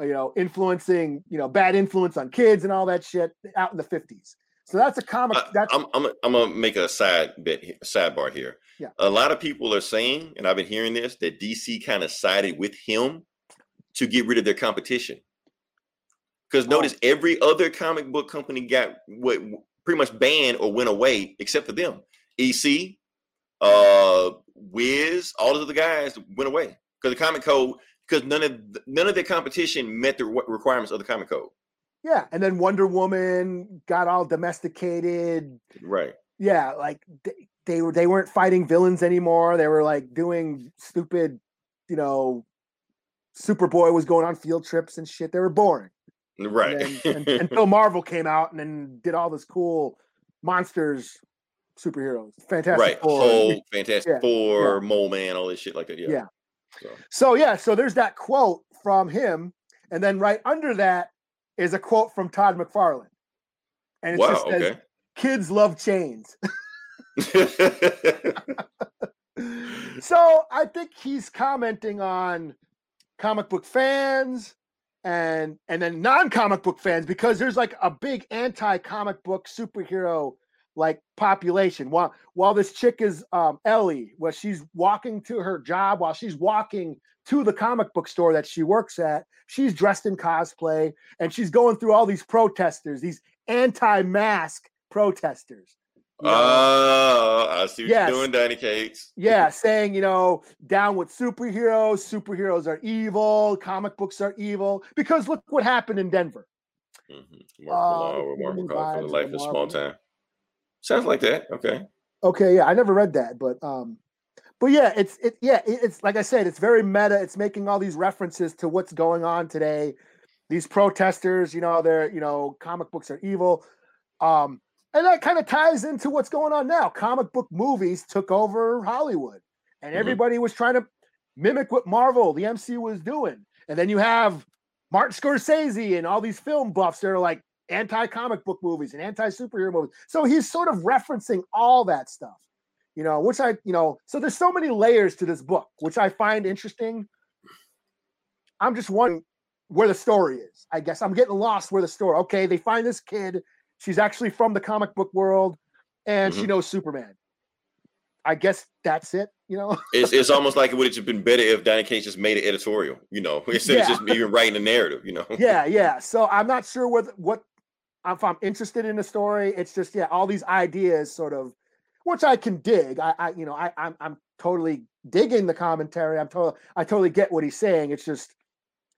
uh, you know influencing, you know, bad influence on kids and all that shit out in the 50s. So that's a comic. I, that's I'm, I'm, I'm gonna make a side bit, sidebar here. Yeah. A lot of people are saying, and I've been hearing this, that DC kind of sided with him to get rid of their competition. Because Oh. notice every other comic book company got what pretty much banned or went away except for them. EC, uh, Wiz, all of the guys went away because the comic code. Because none of none of their competition met the re- requirements of the comic code. yeah. And then Wonder Woman got all domesticated. Right. Yeah, like they, they were they weren't fighting villains anymore. They were like doing stupid, you know. Superboy was going on field trips and shit. They were boring. Right. And then, and, until Marvel came out and then did all this cool monsters superheroes. Fantastic right. Four. Whole Fantastic Yeah, Four, Mole Man, all this shit like that. Yeah. Yeah. So, So yeah, so there's that quote from him, and then right under that is a quote from Todd McFarlane, and it wow. just says, Okay. "Kids love chains." so I think he's commenting on comic book fans and and then non-comic book fans because there's like a big anti-comic book superhero like population while while this chick is um ellie where she's walking to her job while she's walking to the comic book store that she works at she's dressed in cosplay and she's going through all these protesters these anti-mask protesters you know? Oh, I see what Yes. you're doing, Donny Cates. yeah, saying, you know, down with superheroes, superheroes are evil, comic books are evil. Because look what happened in Denver. Mm-hmm. Uh, Mark Millar or Mark Human for the life of in small town. Sounds like that. Okay. Okay, yeah, I never read that, but um, but yeah, it's it yeah, it's like I said, it's very meta. It's making all these references to what's going on today. These protesters, you know, they're you know, comic books are evil. Um, and that kind of ties into what's going on now. Comic book movies took over Hollywood, and Mhm. everybody was trying to mimic what Marvel, the MC, was doing. And then you have Martin Scorsese and all these film buffs that are like anti-comic book movies and anti-superhero movies. So he's sort of referencing all that stuff, you know, which I, you know, so there's so many layers to this book, which I find interesting. I'm just wondering where the story is. I guess I'm getting lost where the story. Okay, they find this kid. She's actually from the comic book world, and she Mhm. knows Superman. I guess that's it. You know, It's it's almost like it would have been better if Donny Cates just made it editorial, you know, instead Yeah. of just even writing a narrative, you know. yeah, yeah. So I'm not sure what what if I'm interested in the story. It's just yeah, all these ideas sort of, which I can dig. I, I you know, I I'm I'm totally digging the commentary. I'm totally I totally get what he's saying. It's just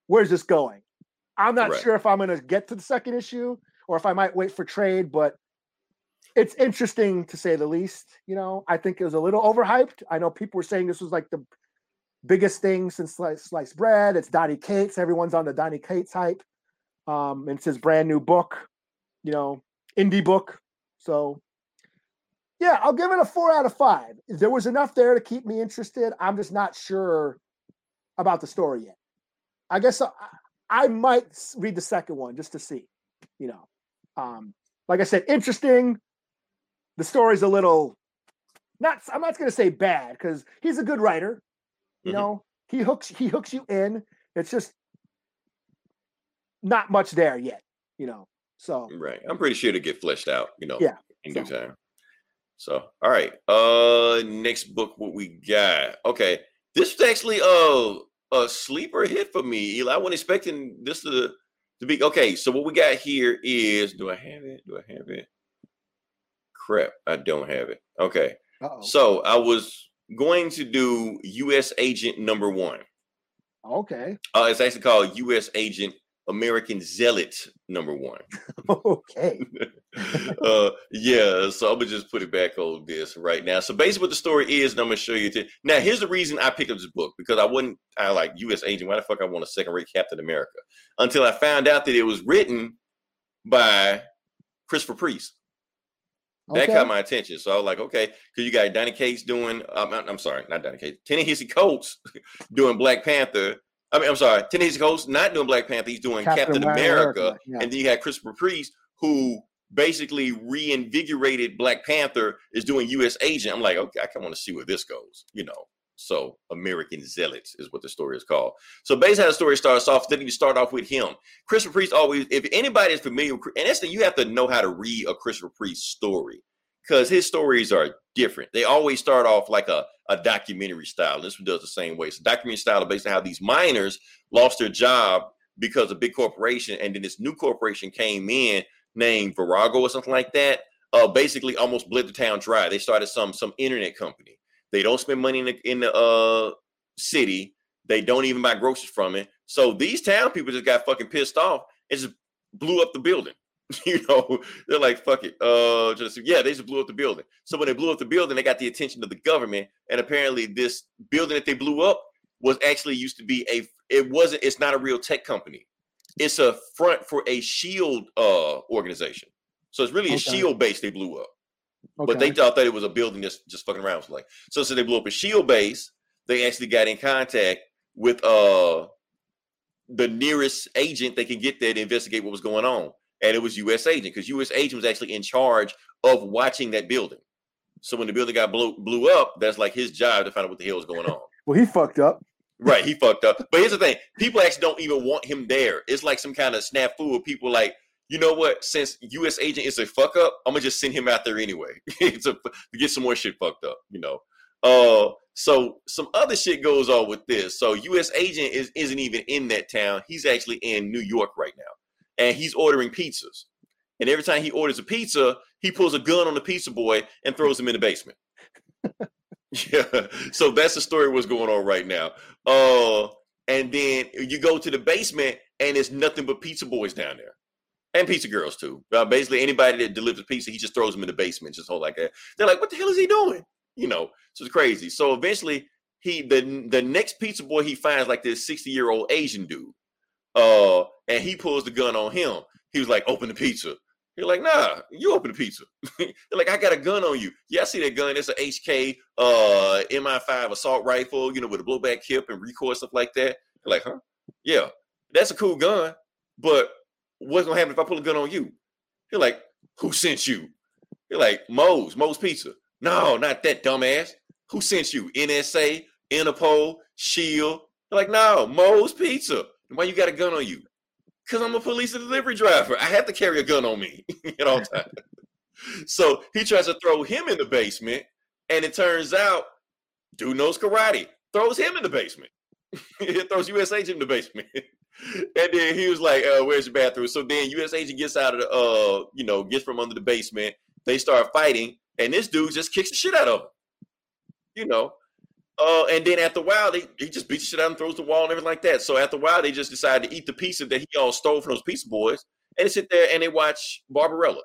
where's this going? I'm not Right. sure if I'm gonna get to the second issue or if I might wait for trade, but it's interesting to say the least. You know, I think it was a little overhyped. I know people were saying this was like the biggest thing since sliced, sliced bread. It's Donny Cates. Everyone's on the Donny Cates hype. Um, and it's his brand new book, you know, indie book. So yeah, I'll give it a four out of five. There was enough there to keep me interested. I'm just not sure about the story yet. I guess I, I might read the second one just to see, you know. Um, like I said, interesting. The story's a little not I'm not gonna say bad because he's a good writer. You Mhm. know, he hooks he hooks you in. It's just not much there yet, you know. So Right. I'm pretty sure to get fleshed out, you know, Yeah, in so. due time. So, all right. Uh next book what we got. Okay. This was actually uh a sleeper hit for me. Eli. I wasn't expecting this to to be okay. So what we got here is do I have it? Do I have it? Crap, I don't have it. Okay. uh-oh. So I was going to do US Agent number one. okay. Uh, it's actually called U.S. Agent American Zealot number one. Okay. uh, yeah, so I'm gonna just put it back on this right now. So basically, what the story is, and I'm gonna show you. To, now, here's the reason I picked up this book because I wasn't. I like U.S. Agent. Why the fuck I want a second-rate Captain America? Until I found out that it was written by Christopher Priest. That Okay. caught my attention. So I was like, okay, because you got Donny Cates doing, um, I'm sorry, not Donny Cates, Ta-Nehisi Coates doing Black Panther. I mean, I'm sorry, Ta-Nehisi Coates not doing Black Panther, he's doing Captain Captain, America, America. yeah. And then you had Christopher Priest, who basically reinvigorated Black Panther, is doing U.S. Agent. I'm like, okay, I kind of want to see where this goes, you know. So American Zealots is what the story is called. So basically, how the story starts off, then you start off with him. Christopher Priest always, if anybody is familiar, with, and that's the you have to know how to read a Christopher Priest story because his stories are different. They always start off like a, a documentary style. This one does the same way. So documentary style is basically how these miners lost their job because a big corporation, and then this new corporation came in named Virago or something like that. Uh, basically, almost bled the town dry. They started some some internet company. They don't spend money in the in the uh, city. They don't even buy groceries from it. So these town people just got fucking pissed off and just blew up the building. you know, they're like, fuck it. Uh, just yeah, they just blew up the building. So when they blew up the building, they got the attention of the government, and apparently this building that they blew up was actually used to be a. It wasn't. It's not a real tech company. It's a front for a shield uh organization. So it's really a shield base they blew up. but they thought that it was a building that's just fucking around. So like, so so they blew up a shield base. They actually got in contact with uh the nearest agent they could get there to investigate what was going on, and it was U.S. agent because U.S. agent was actually in charge of watching that building. So when the building got blew blew up, that's like his job to find out what the hell was going on. Well, he fucked up. Right, he fucked up. But here's the thing: people actually don't even want him there. It's like some kind of snafu of people like, you know what? Since U.S. agent is a fuck up, I'm gonna just send him out there anyway to, to get some more shit fucked up. You know. Uh, so some other shit goes on with this. So U.S. agent is isn't even in that town. He's actually in New York right now, and he's ordering pizzas. And every time he orders a pizza, he pulls a gun on the pizza boy and throws him in the basement. Yeah, so that's the story what's going on right now. Uh, and then you go to the basement and it's nothing but pizza boys down there, and pizza girls too. Uh, basically, anybody that delivers pizza, he just throws them in the basement, just hold like that. They're like, "What the hell is he doing?" You know, so it's crazy. So eventually, he the the next pizza boy he finds like this sixty year old Asian dude, uh, and he pulls the gun on him. He was like, "Open the pizza." You're like, nah, you open the pizza. They're like, I got a gun on you. Yeah, I see that gun. It's a HK uh MP5 assault rifle, you know, with a blowback hip and recoil stuff like that. They're like, huh? Yeah, that's a cool gun. But what's gonna happen if I pull a gun on you? You're like, who sent you? You're like, Moe's, Moe's Pizza. No, not that dumbass. Who sent you? NSA, Interpol, Shield. They're like, no, Moe's Pizza. Why you got a gun on you? Because I'm a police and delivery driver. I have to carry a gun on me at all times. so he tries to throw him in the basement, and it turns out, dude knows karate, throws him in the basement. it throws U.S. agent in the basement. and then he was like, uh, where's your bathroom? So then U.S. agent gets out of the, uh, you know, gets from under the basement. They start fighting, and this dude just kicks the shit out of him. You know, uh, and then after a while, they he just beats the shit out and throws the wall and everything like that. So after a while, they just decide to eat the pizza that he all stole from those pizza boys, and they sit there and they watch Barbarella.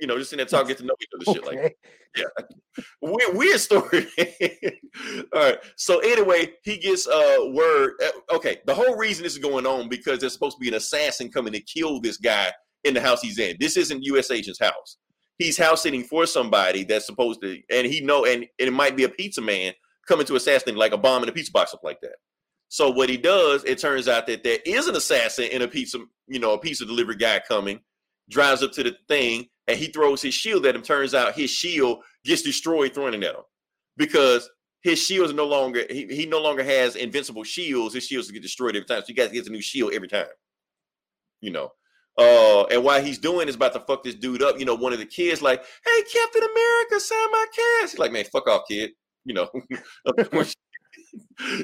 You know, just in that talk, get to know each other, shit like that. Okay. Weird, weird story. All right. So anyway, he gets uh word. uh, Okay, the whole reason this is going on because there's supposed to be an assassin coming to kill this guy in the house he's in. This isn't U.S. agent's house. He's house sitting for somebody that's supposed to, and he know, and, and it might be a pizza man coming to assassinate, like a bomb in a pizza box, something like that. So what he does, it turns out that there is an assassin in a pizza, you know, a pizza delivery guy coming, drives up to the thing, and he throws his shield at him. Turns out his shield gets destroyed throwing it at him because his shields no longer he, he no longer has invincible shields. His shields get destroyed every time. So you guys get a new shield every time. You know. Uh, and while he's doing is about to fuck this dude up, you know, one of the kids like, "Hey, Captain America, sign my cast." He's like, "Man, fuck off, kid." You know,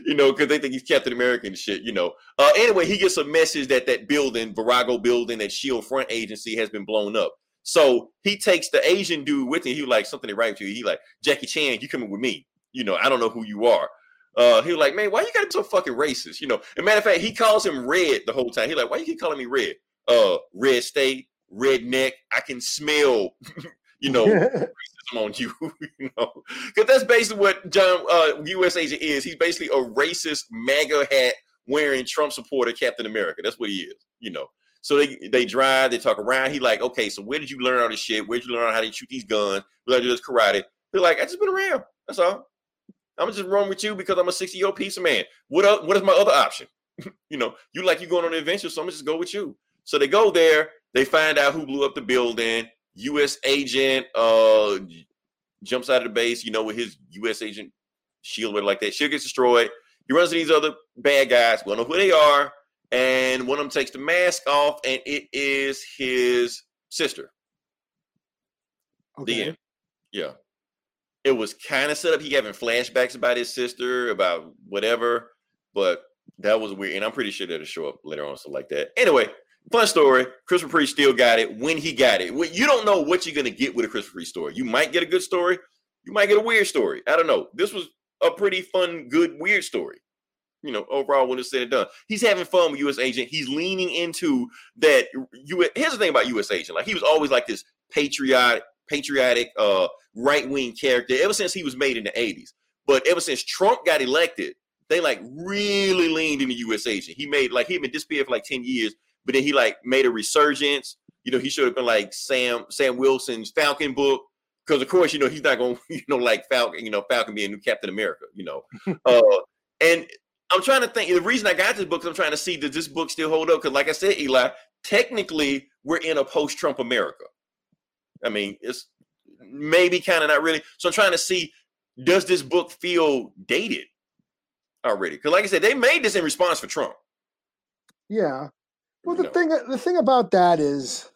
you know, because they think he's Captain America and shit. You know. Uh, anyway, he gets a message that that building, Virago building, that Shield Front Agency has been blown up. So he takes the Asian dude with him. He like something to write to you. He like Jackie Chan, you coming with me? You know, I don't know who you are. Uh, he was like, man, why you gotta be so fucking racist? You know, and matter of fact, he calls him red the whole time. He like, why you keep calling me red? Uh, red state, redneck. I can smell, you know, racism on you. you know, because that's basically what John uh, U.S. agent is. He's basically a racist MAGA hat wearing Trump supporter Captain America. That's what he is. You know. So they they drive, they talk around. He like, okay, so where did you learn all this shit? Where did you learn how to shoot these guns? Where did you do this karate? They're like, I just been around. That's all. I'm just run with you because I'm a 60 year old piece of man. What el- what is my other option? you know, you like you going on an adventure, so I'm gonna just go with you. So they go there, they find out who blew up the building. U.S. agent uh jumps out of the base, you know, with his U.S. agent shield like that. Shield gets destroyed. He runs to these other bad guys. We don't know who they are. And one of them takes the mask off, and it is his sister. The end. Yeah. It was kind of set up. He having flashbacks about his sister, about whatever, but that was weird. And I'm pretty sure that'll show up later on, so like that. Anyway, fun story. Christopher Priest still got it when he got it. You don't know what you're gonna get with a Christopher Priest story. You might get a good story, you might get a weird story. I don't know. This was a pretty fun, good, weird story. You know, overall, when it's said and done, he's having fun with U.S. Agent. He's leaning into that. U. Here's the thing about U.S. Agent: like he was always like this patriotic, patriotic, uh, right wing character ever since he was made in the '80s. But ever since Trump got elected, they like really leaned into U.S. Agent. He made like he had been disappeared for like ten years, but then he like made a resurgence. You know, he showed up in like Sam Sam Wilson's Falcon book because of course, you know, he's not going, to you know, like Falcon, you know, Falcon being new Captain America, you know. uh, and I'm trying to think. The reason I got this book is I'm trying to see does this book still hold up? Because, like I said, Eli, technically we're in a post-Trump America. I mean, it's maybe kind of not really. So I'm trying to see does this book feel dated already? Because, like I said, they made this in response for Trump. Yeah. Well, the know. thing the thing about that is,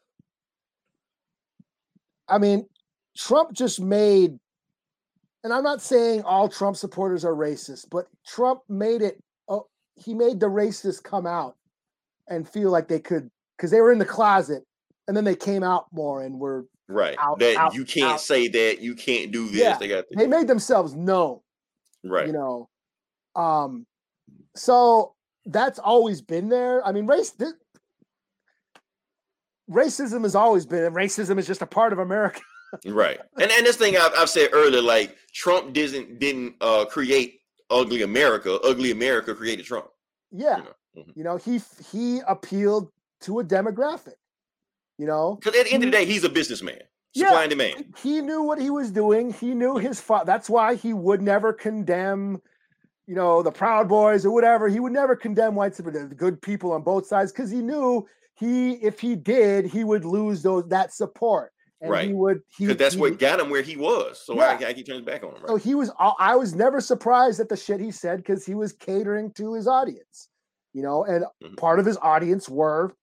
I mean, Trump just made, and I'm not saying all Trump supporters are racist, but Trump made it. Oh, he made the racists come out and feel like they could because they were in the closet, and then they came out more and were Right. Out- that out- you can't out. say that. You can't do this. Yeah, They got they made themselves known. right. you know um so that's always been there i mean race racism has always been and racism is just a part of america Right. And and this thing I've, I've said earlier, like Trump didn't didn't uh create ugly America. Ugly America created Trump. yeah You know, mhm. you know he he appealed to a demographic you know Because at the end of the day, he's a businessman. Yeah. Supply and demand. he knew what he was doing he knew his that's why he would never condemn you know the proud boys or whatever he would never condemn white supremacy the good people on both sides because he knew he if he did he would lose those that support and he Right. would he Because that's he, what got him where he was. So Yeah. I, I keep turning back on him. Right. so he was I I was never surprised at the shit he said because he was catering to his audience you know and Mhm. part of his audience were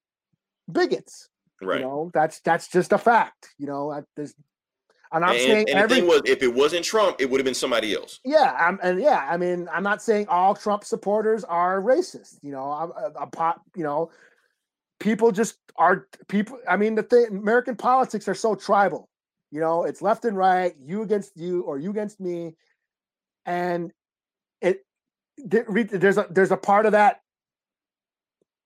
bigots right. you know that's that's just a fact you know I, there's And i'm and saying and every was, if it wasn't Trump, it would have been somebody else. Yeah, I'm, and yeah, I mean, I'm not saying all Trump supporters are racist. You know, I'm a, a pop. You know, people just are people. I mean, the thing, American politics are so tribal. You know, it's left and right, you against you or you against me, and it there's a there's a part of that.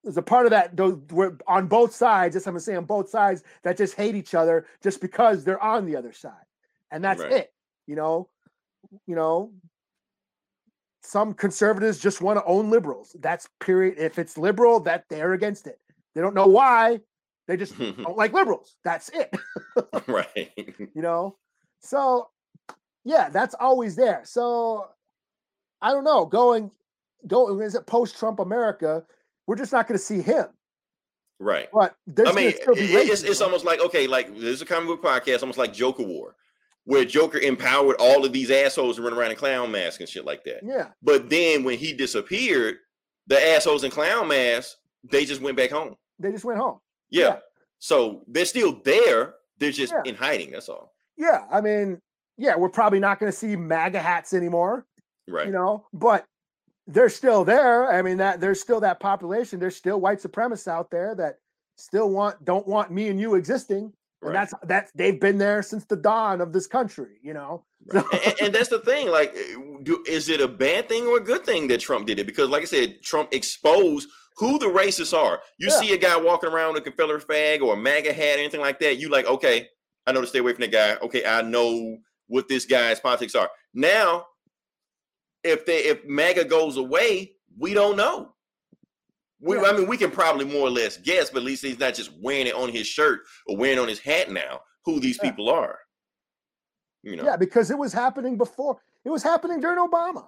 There's a part of that those we're on both sides. That's I'm saying on both sides that just hate each other just because they're on the other side, and that's Right. it. You know, you know, some conservatives just want to own liberals. That's period. If it's liberal, that they're against it. They don't know why. They just don't like liberals. That's it. right. You know. So, yeah, that's always there. So, I don't know. Going, going is it post-Trump America? We're just not going to see him. Right. But there's I mean, still be it- it's, it's almost like okay, like there's a comic book podcast, almost like Joker War, where Joker empowered all of these assholes to run around in clown masks and shit like that. yeah, But then when he disappeared, the assholes in clown masks, they just went back home. They just went home. Yeah. Yeah. So they're still there. They're just Yeah. in hiding. That's all. Yeah, I mean, yeah, we're probably not going to see MAGA hats anymore. Right. you know but they're still there i mean that there's still that population there's still white supremacists out there that still want don't want me and you existing and right. that's that's they've been there since the dawn of this country you know Right. and, and that's the thing. Like, eh, do, is it a bad thing or a good thing that Trump did it? Because, like I said, Trump exposed who the racists are. You Yeah. see a guy walking around with a Confederate flag or a MAGA hat, anything like that. You like, okay, I know to stay away from that guy. Okay, I know what this guy's politics are. Now, if they if MAGA goes away, we don't know. We, Yeah. I mean, we can probably more or less guess, but at least he's not just wearing it on his shirt or wearing it on his hat now. Who these Yeah. people are? You know. yeah because it was happening before it was happening during obama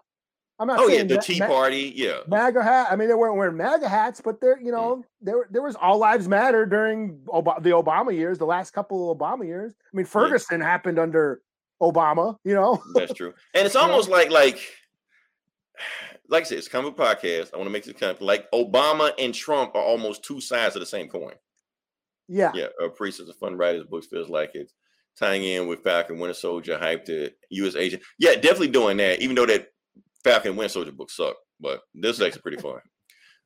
i'm not Oh yeah, the Tea Ma- Party. Yeah, MAGA hat. I mean, they weren't wearing MAGA hats, but there, you mm. know, there there was all lives matter during Ob- the Obama years, the last couple of Obama years. I mean, Ferguson happened under Obama, you know. that's true. And it's almost like like like I said, it's a comic book podcast. I want to make this kind of like Obama and Trump are almost two sides of the same coin. Yeah, Yeah, a priest is a fun writer's books feels like it's tying in with Falcon Winter Soldier, hype to U.S. agent. Yeah, definitely doing that. Even though that Falcon Winter Soldier book suck, but this is actually pretty fun.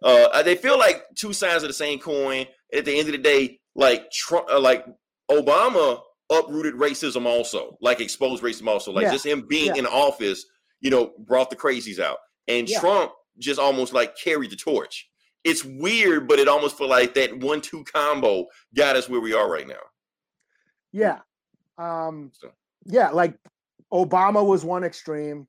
Uh, they feel like two sides of the same coin. At the end of the day, like Trump, uh, like Obama uprooted racism also, like exposed racism also, like Yeah, just him being yeah. in office, you know, brought the crazies out. And Yeah. Trump just almost like carried the torch. It's weird, but it almost feel like that one-two combo got us where we are right now. yeah, um, So- yeah. Like Obama was one extreme,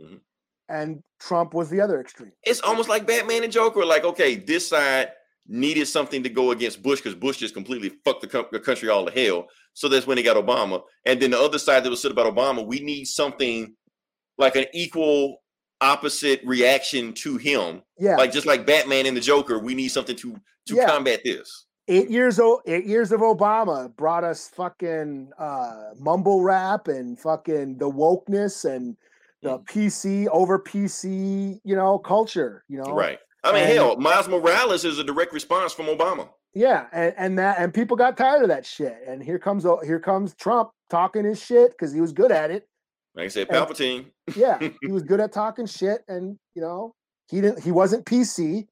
Mhm. And Trump was the other extreme. It's almost like Batman and Joker. Like, okay, this side needed something to go against Bush because Bush just completely fucked the, co- the country all to hell. So that's when they got Obama. And then the other side that was said about Obama, we need something like an equal opposite reaction to him. Yeah. Like just like Batman and the Joker, we need something to to Yeah. combat this. eight years old eight years of obama brought us fucking uh mumble rap and fucking the wokeness and the Mm. pc over pc you know culture you know Right. I mean, And- hell, Miles Morales is a direct response from Obama. yeah and, and that and people got tired of that shit and here comes here comes trump talking his shit because he was good at it Like I said, And- Palpatine. yeah he was good at talking shit and you know he didn't he wasn't pc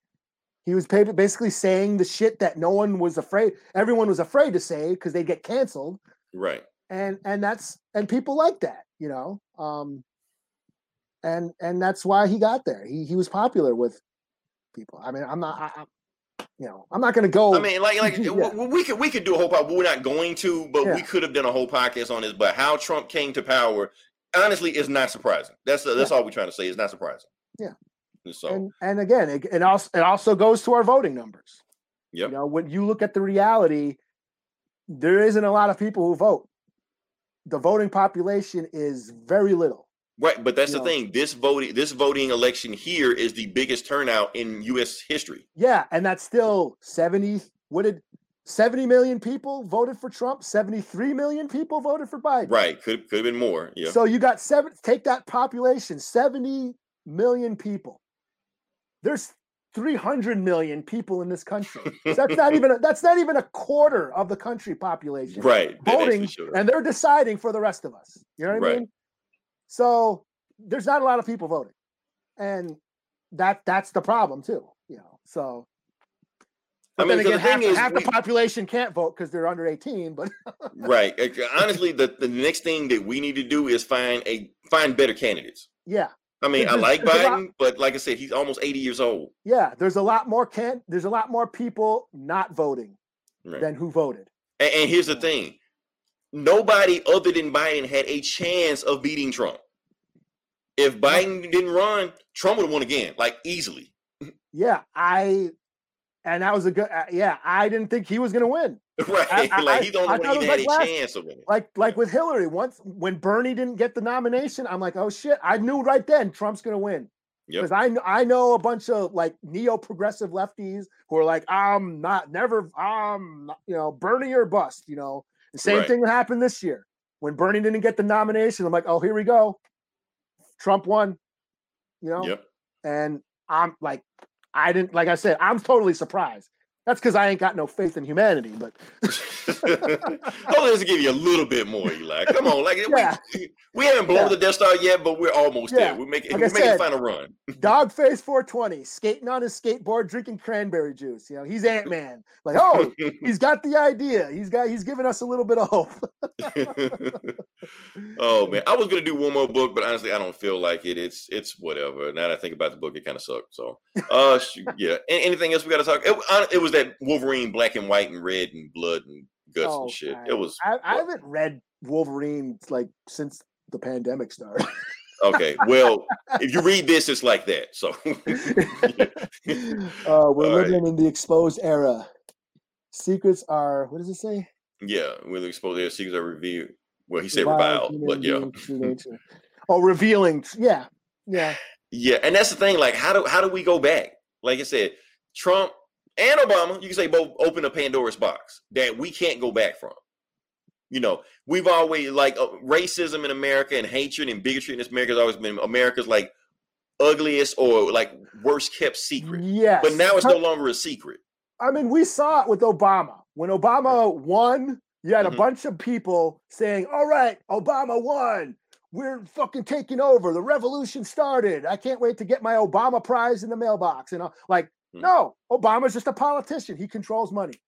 he was basically saying the shit that no one was afraid everyone was afraid to say because they get canceled Right. and and that's and people like that you know um and and that's why he got there he he was popular with people i mean i'm not I, I, you know i'm not gonna go I mean, like, like Yeah. we could we could do a whole podcast. We're not going to, but we could have done a whole podcast on this. But how Trump came to power, honestly, is not surprising. That's that's all we're trying to say. It's not surprising. Yeah. And So and and again it, it also it also goes to our voting numbers Yep. you know when you look at the reality there isn't a lot of people who vote the voting population is very little right, but that's you the know. thing. This voting this voting election here is the biggest turnout in U.S. history. yeah and that's still 70 what did 70 million people voted for trump 73 million people voted for biden Right. Could could have been more. Yeah. So you got seven, take that population, 70 million people. There's 300 million people in this country. So that's not even a, that's not even a quarter of the country population right. That is for voting, sure. and they're deciding for the rest of us. You know what I mean? So there's not a lot of people voting, and that that's the problem too. You know, so. I mean, then again, the half, thing is, half we- the population can't vote because they're under 18. But right. Honestly, the, the next thing that we need to do is find a find better candidates. yeah, I mean, I like Biden, but like I said, he's almost 80 years old. Yeah, there's a lot more can there's a lot more people not voting Right. than who voted. And, and here's the thing: nobody other than Biden had a chance of beating Trump. If Biden didn't run, Trump would have won again, like easily. Yeah, I and that was a good uh, yeah, I didn't think he was going to win. Right? I- I- like he's the only one that had like a last- chance of winning. Like like with Hillary, once when Bernie didn't get the nomination, I'm like, "Oh shit, I knew right then Trump's going to win." Yep. Because I I know a bunch of like neo-progressive lefties who are like, "I'm not never um you know, Bernie or bust," you know. The same Right. thing that happened this year. When Bernie didn't get the nomination, I'm like, "Oh, here we go. Trump won." You know? Yep. and I'm like, I didn't like I said, I'm totally surprised. That's because I ain't got no faith in humanity. But on, to give you a little bit more, Eli. Come on, like Yeah. we, we haven't blown Yeah. the Death Star yet, but we're almost Yeah. there. We're making Like we're making said, final run. Dogface 420, skating on his skateboard, drinking cranberry juice. You know, he's Ant Man. Like, oh, he's got the idea. He's got he's giving us a little bit of hope. oh man, I was gonna do one more book, but honestly, I don't feel like it. It's it's whatever. Now that I think about the book, it kind of sucked. So, uh, yeah. Anything else we got to talk? It, it was that Wolverine, black and white and red and blood and guts Oh, and shit. God. It was I, I haven't read Wolverine like since the pandemic started. okay. Well, if you read this, it's like that. So, uh, we're All right. living in the exposed era. Secrets are what does it say? yeah, we'll exposed their secrets are revealed. Well, he said Reviled but yeah. beings through nature. Oh, revealing. Yeah, yeah. Yeah, and that's the thing. Like, how do how do we go back? Like I said, Trump and Obama, you can say both open a Pandora's box that we can't go back from. You know, we've always like uh, racism in America and hatred and bigotry in this America has always been America's like ugliest or like worst kept secret. Yes. But now it's no longer a secret. I mean, we saw it with Obama. When Obama won, you had a Mhm. bunch of people saying, All right, Obama won. We're fucking taking over. The revolution started. I can't wait to get my Obama prize in the mailbox. And you know? like, Mhm. no, Obama's just a politician. He controls money.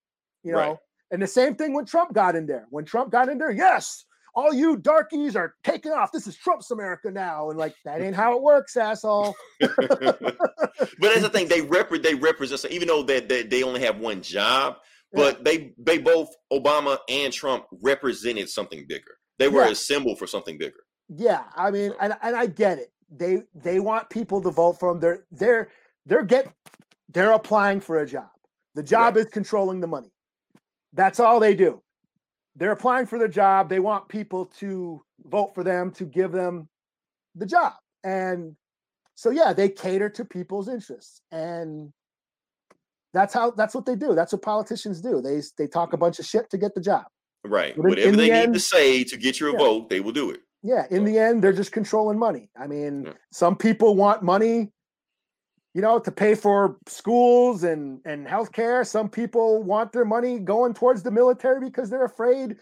You know, Right. and the same thing when Trump got in there. When Trump got in there, yes, all you darkies are taking off. This is Trump's America now. And like, that ain't how it works, asshole. but that's the thing. They rep they represent so even though that they, they only have one job, but they they both Obama and Trump represented something bigger. They were Yeah. a symbol for something bigger. Yeah, I mean, So- and, and I get it. They they want people to vote for them. They're they're they're get they're applying for a job. The job is controlling the money. That's all they do. They're applying for the job. They want people to vote for them to give them the job. And so yeah, they cater to people's interests. And that's how that's what they do. That's what politicians do. They they talk a bunch of shit to get the job. Right. But Whatever in they the need to say to get your Yeah. vote, they will do it. Yeah, in the end, they're just controlling money. I mean, Yeah. some people want money, you know, to pay for schools and and healthcare. Some people want their money going towards the military because they're afraid,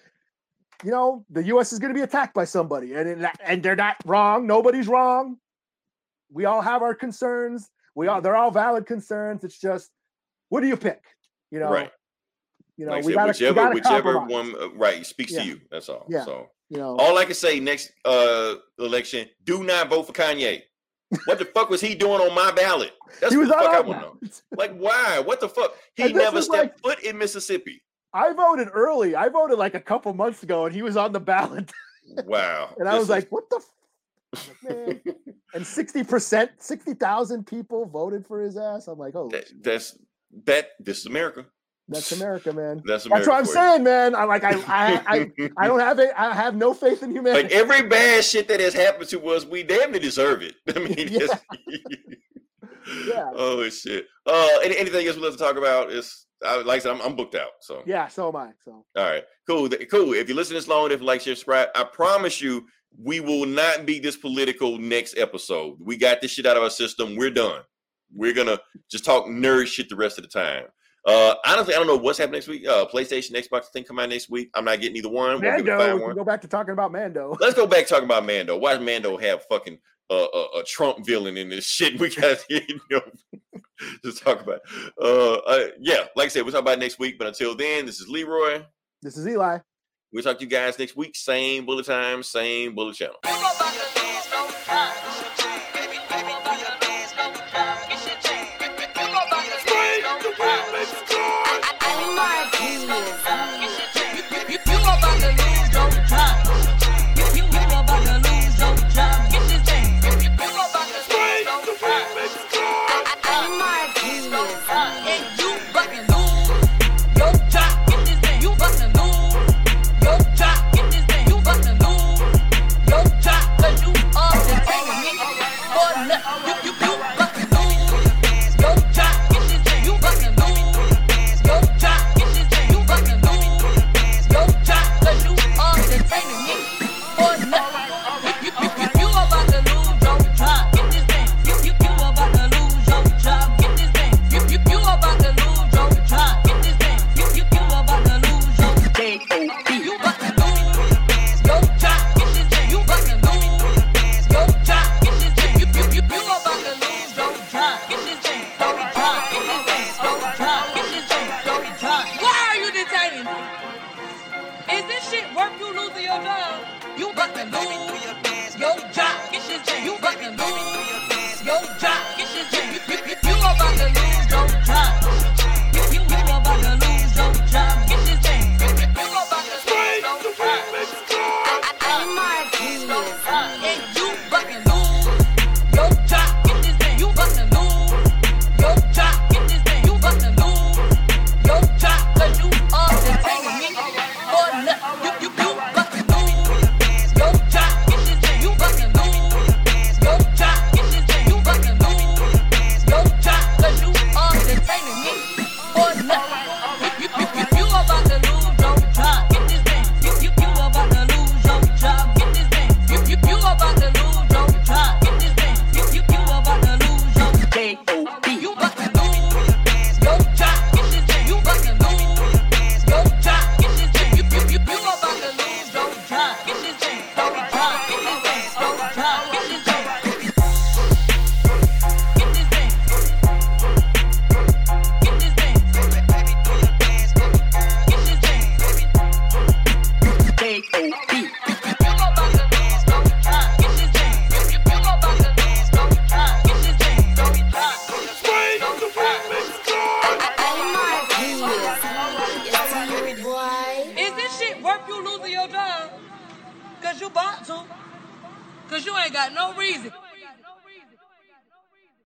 you know, the U.S. is going to be attacked by somebody, and and they're not wrong. Nobody's wrong. We all have our concerns. We all they're all valid concerns. It's just, what do you pick? You know, right. you know, Like we got to whichever whichever compromise, one uh, right speaks Yeah. to you. That's all. Yeah. So You know, all I can say next uh election, do not vote for Kanye. What the fuck was he doing on my ballot? That's he what was the fuck I want to know. Like, why? What the fuck? He never stepped foot in Mississippi. I voted early. I voted like a couple months ago, and he was on the ballot. Wow. And I This was is- like, what the? Like, Man. And 60%, 60,000 people voted for his ass. I'm like, oh, that, that's that. This is America. That's America, man. That's That's what I'm saying, man. I like, I, I, I, I don't have it. I have no faith in humanity. like every bad shit that has happened to us, we damn near deserve it. I mean, Yeah. Yeah. Oh shit. Uh, any, anything else we love to talk about? Is I, like I said, I'm, I'm booked out. So yeah, so am I. So all right, cool, cool. If you listen this long, if you like, share, subscribe, I promise you, we will not be this political next episode. We got this shit out of our system. We're done. We're gonna just talk nerd shit the rest of the time. Uh, honestly, I don't know what's happening next week. Uh, PlayStation, Xbox thing come out next week. I'm not getting either one. Won't be able to Mando, we one. go back to talking about Mando. Let's go back talking about Mando. Why does Mando have fucking uh, a, a Trump villain in this shit? We got you know just talk about. Uh, uh, yeah, like I said, we'll talk about it next week. But until then, this is Leroy. This is Eli. We'll talk to you guys next week. Same bullet time, same bullet channel.